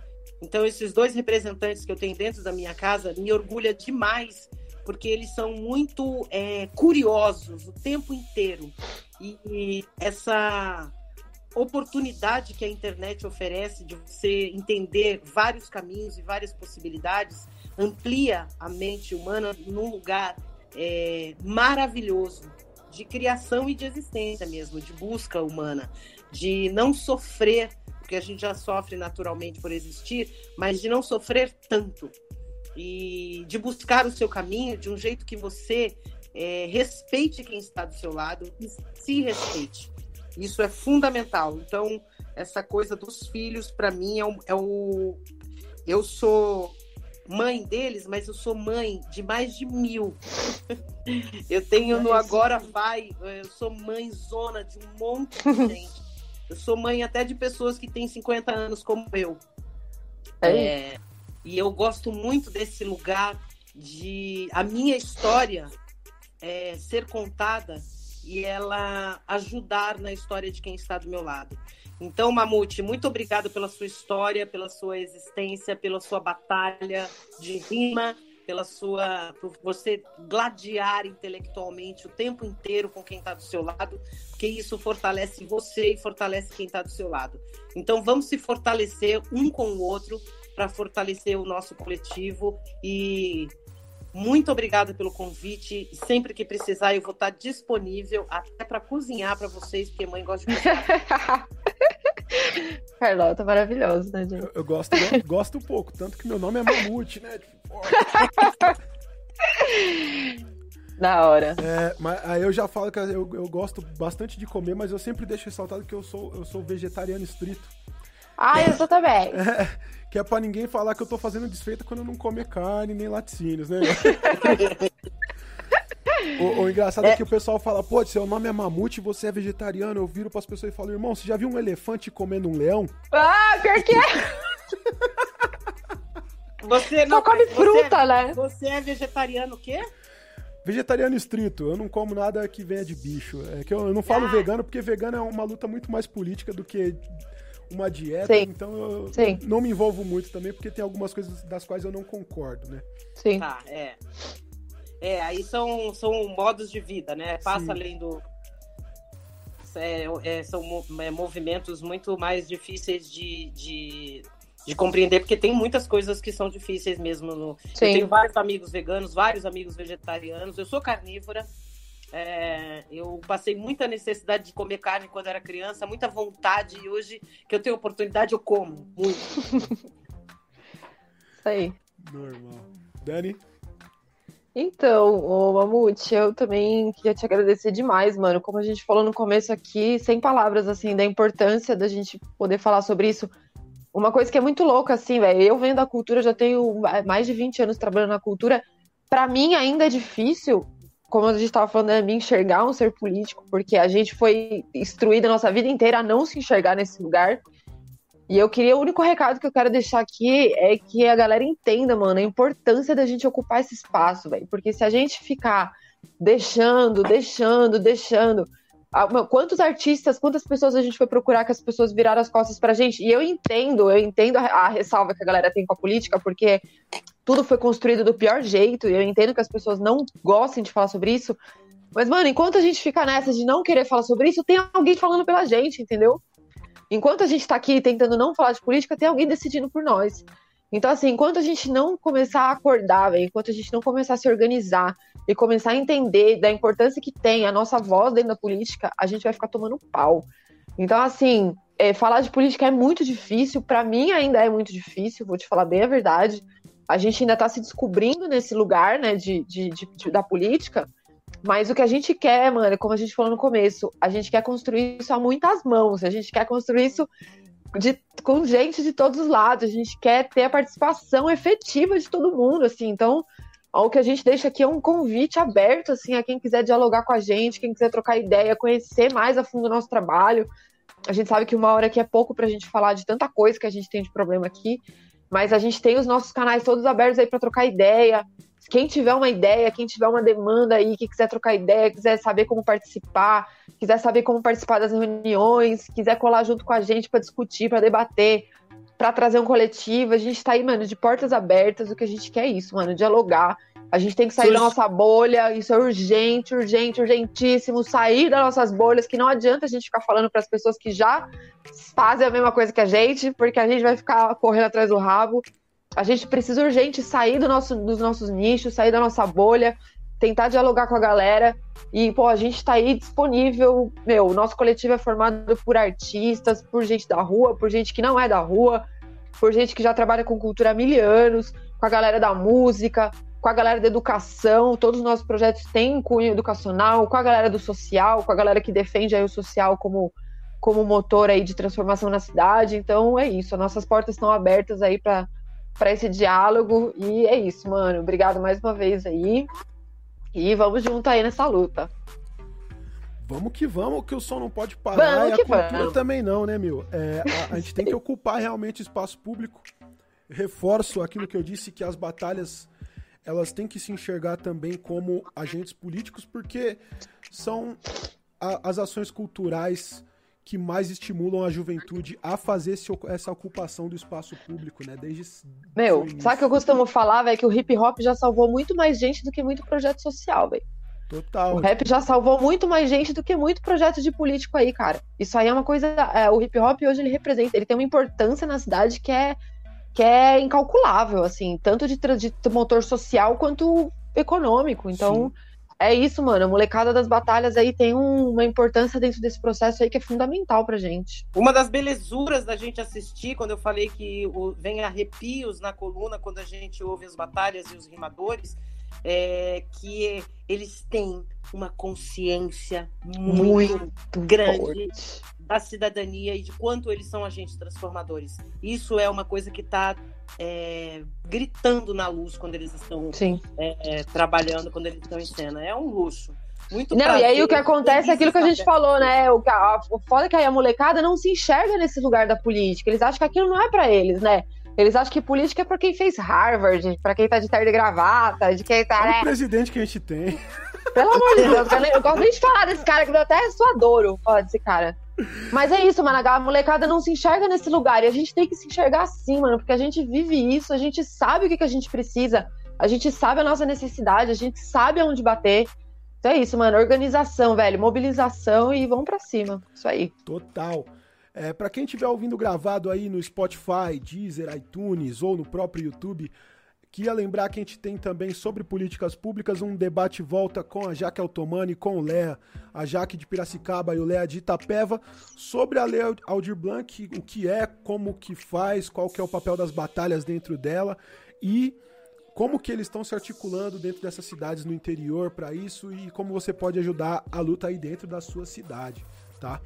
Então, esses dois representantes que eu tenho dentro da minha casa me orgulha demais, porque eles são muito é, curiosos o tempo inteiro. E, e essa oportunidade que a internet oferece de você entender vários caminhos e várias possibilidades amplia a mente humana num lugar é, maravilhoso de criação e de existência mesmo, de busca humana, de não sofrer, porque a gente já sofre naturalmente por existir, mas de não sofrer tanto e de buscar o seu caminho de um jeito que você é, respeite quem está do seu lado e se respeite. Isso é fundamental. Então, essa coisa dos filhos, para mim, é o, é o. Eu sou mãe deles, mas eu sou mãe de mais de mil. eu tenho no Agora Vai, eu sou mãe zona de um monte de gente. Eu sou mãe até de pessoas que têm 50 anos como eu. É, é e eu gosto muito desse lugar de a minha história é, ser contada e ela ajudar na história de quem está do meu lado. Então, Mamute, muito obrigado pela sua história, pela sua existência, pela sua batalha de rima, pela sua por você gladiar intelectualmente o tempo inteiro com quem está do seu lado, porque isso fortalece você e fortalece quem está do seu lado. Então, vamos se fortalecer um com o outro para fortalecer o nosso coletivo e muito obrigada pelo convite. Sempre que precisar, eu vou estar disponível até para cozinhar para vocês, porque mãe gosta de cozinhar. Carlota, maravilhoso, né, gente? Eu, eu gosto, eu gosto um pouco, tanto que meu nome é Mamute, né? Da hora. É, mas aí eu já falo que eu, eu gosto bastante de comer, mas eu sempre deixo ressaltado que eu sou, eu sou vegetariano estrito. Ah, eu sou também. É, que é pra ninguém falar que eu tô fazendo desfeita quando eu não comer carne nem laticínios, né? o, o, engraçado é. é. que o pessoal fala, pô, seu nome é Mamute e você é vegetariano. Eu viro pras pessoas e falo, irmão, você já viu um elefante comendo um leão? Ah, pior que é! Você não Só come fruta, você, né? Você é vegetariano o quê? Vegetariano estrito, eu não como nada que venha de bicho. É que eu, eu não falo ah. vegano porque vegano é uma luta muito mais política do que uma dieta, Sim. então eu Sim. não me envolvo muito também, porque tem algumas coisas das quais eu não concordo, né? Sim. Tá, é. É, aí são, são modos de vida, né? Passa Sim. além do. É, é, são é, movimentos muito mais difíceis de, de, de, compreender, porque tem muitas coisas que são difíceis mesmo. No... Eu tenho vários amigos veganos, vários amigos vegetarianos, eu sou carnívora. É, eu passei muita necessidade de comer carne quando era criança, muita vontade, e hoje que eu tenho oportunidade, eu como muito. Isso aí. Normal. Dani? Então, o Mamute, eu também queria te agradecer demais, mano. Como a gente falou no começo aqui, sem palavras, assim, da importância da gente poder falar sobre isso. Uma coisa que é muito louca, assim, velho. Eu venho da cultura, já tenho mais de 20 anos trabalhando na cultura. Para mim ainda é difícil como a gente estava falando, é me enxergar um ser político, porque a gente foi instruída a nossa vida inteira a não se enxergar nesse lugar. E eu queria, o único recado que eu quero deixar aqui é que a galera entenda, mano, a importância da gente ocupar esse espaço, velho. Porque se a gente ficar deixando, deixando, deixando, Quantos artistas, quantas pessoas a gente foi procurar que as pessoas viraram as costas pra gente? E eu entendo, eu entendo a, a ressalva que a galera tem com a política, porque tudo foi construído do pior jeito, e eu entendo que as pessoas não gostem de falar sobre isso. Mas, mano, enquanto a gente fica nessa de não querer falar sobre isso, tem alguém falando pela gente, entendeu? Enquanto a gente tá aqui tentando não falar de política, tem alguém decidindo por nós. Então, assim, enquanto a gente não começar a acordar, véio, enquanto a gente não começar a se organizar e começar a entender da importância que tem a nossa voz dentro da política, a gente vai ficar tomando pau. Então, assim, é, falar de política é muito difícil, para mim ainda é muito difícil, vou te falar bem a verdade. A gente ainda está se descobrindo nesse lugar, né, de, de, de, de, da política, mas o que a gente quer, mano, como a gente falou no começo, a gente quer construir isso a muitas mãos, a gente quer construir isso de, com gente de todos os lados. A gente quer ter a participação efetiva de todo mundo, assim. Então, o que a gente deixa aqui é um convite aberto, assim, a quem quiser dialogar com a gente, quem quiser trocar ideia, conhecer mais a fundo o nosso trabalho. A gente sabe que uma hora aqui é pouco para a gente falar de tanta coisa que a gente tem de problema aqui, mas a gente tem os nossos canais todos abertos aí para trocar ideia. Quem tiver uma ideia, quem tiver uma demanda aí, que quiser trocar ideia, quiser saber como participar, quiser saber como participar das reuniões, quiser colar junto com a gente para discutir, para debater, para trazer um coletivo, a gente tá aí, mano, de portas abertas. O que a gente quer é isso, mano, dialogar. A gente tem que sair da nossa bolha, isso é urgente, urgente, urgentíssimo, sair das nossas bolhas, que não adianta a gente ficar falando para as pessoas que já fazem a mesma coisa que a gente, porque a gente vai ficar correndo atrás do rabo. A gente precisa urgente sair do nosso, dos nossos nichos, sair da nossa bolha, tentar dialogar com a galera. E, pô, a gente tá aí disponível. Meu, o nosso coletivo é formado por artistas, por gente da rua, por gente que não é da rua, por gente que já trabalha com cultura há mil anos, com a galera da música, com a galera da educação. Todos os nossos projetos têm cunho educacional, com a galera do social, com a galera que defende aí o social como, como motor aí de transformação na cidade. Então, é isso. As nossas portas estão abertas aí para para esse diálogo. E é isso, mano. Obrigado mais uma vez aí. E vamos junto aí nessa luta. Vamos que vamos, que o som não pode parar vamos e a cultura vamos. também não, né, meu? É, a, a gente tem que ocupar realmente espaço público. Reforço aquilo que eu disse, que as batalhas elas têm que se enxergar também como agentes políticos, porque são a, as ações culturais que mais estimulam a juventude a fazer esse, essa ocupação do espaço público, né? Desde. Meu, sabe o que eu costumo falar, velho? Que o hip hop já salvou muito mais gente do que muito projeto social, velho. Total. O rap já salvou muito mais gente do que muito projeto de político aí, cara. Isso aí é uma coisa. É, o hip hop hoje ele representa, ele tem uma importância na cidade que é, que é incalculável, assim, tanto de, de motor social quanto econômico. Então. Sim é isso, mano. A molecada das batalhas aí tem um, uma importância dentro desse processo aí que é fundamental pra gente. Uma das belezuras da gente assistir, quando eu falei que o, vem arrepios na coluna quando a gente ouve as batalhas e os rimadores, é que eles têm uma consciência muito, muito grande forte. da cidadania e de quanto eles são agentes transformadores. Isso é uma coisa que está é, gritando na luz quando eles estão é, é, trabalhando, quando eles estão em cena. É um luxo. Muito não, prazer, e aí o que acontece é aquilo que a gente falou, né? O, a, o foda é que aí a molecada não se enxerga nesse lugar da política. Eles acham que aquilo não é para eles, né? Eles acham que política é pra quem fez Harvard, pra quem tá de terno e gravata, de quem tá. É né? o presidente que a gente tem. Pelo amor de Deus, eu gosto nem de falar desse cara, que eu até sou adoro falar desse cara. Mas é isso, mano. A molecada não se enxerga nesse lugar. E a gente tem que se enxergar assim, mano. Porque a gente vive isso, a gente sabe o que, que a gente precisa. A gente sabe a nossa necessidade, a gente sabe aonde bater. Então é isso, mano. Organização, velho. Mobilização e vamos para cima. Isso aí. Total. É, para quem estiver ouvindo gravado aí no Spotify, Deezer, iTunes ou no próprio YouTube, Queria lembrar que a gente tem também sobre políticas públicas um debate volta com a Jaque Altomani, com o Léa, a Jaque de Piracicaba e o Léa de Itapeva, sobre a Lei Aldir Blanc, o que é, como que faz, qual que é o papel das batalhas dentro dela e como que eles estão se articulando dentro dessas cidades no interior para isso e como você pode ajudar a luta aí dentro da sua cidade, tá?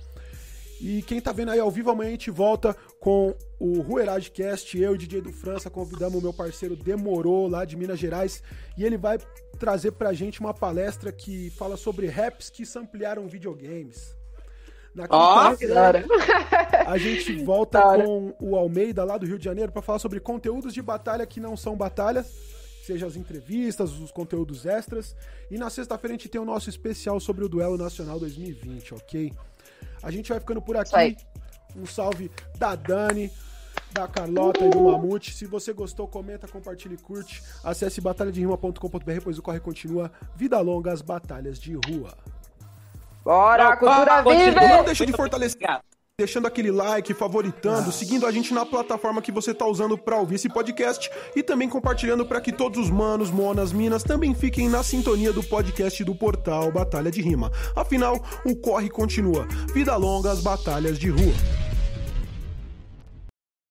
E quem tá vendo aí ao vivo, amanhã a gente volta com o Rueradcast. Eu e o DJ do França convidamos o meu parceiro Demorou, lá de Minas Gerais, e ele vai trazer pra gente uma palestra que fala sobre raps que ampliaram videogames. Na quinta-feira, oh, a gente volta com o Almeida, lá do Rio de Janeiro, para falar sobre conteúdos de batalha que não são batalhas. seja as entrevistas, os conteúdos extras. E na sexta-feira a gente tem o nosso especial sobre o Duelo Nacional 2020, ok? A gente vai ficando por aqui. Um salve da Dani, da Carlota e do Mamute. Se você gostou, comenta, compartilhe e curte. Acesse batalhaderima.com.br, pois o corre continua. Vida longa, as batalhas de rua. Bora, cultura viva! Não deixa de fortalecer deixando aquele like, favoritando, seguindo a gente na plataforma que você está usando para ouvir esse podcast e também compartilhando para que todos os manos, monas, minas também fiquem na sintonia do podcast do portal Batalha de Rima. Afinal, o corre continua. Vida longa, as batalhas de rua.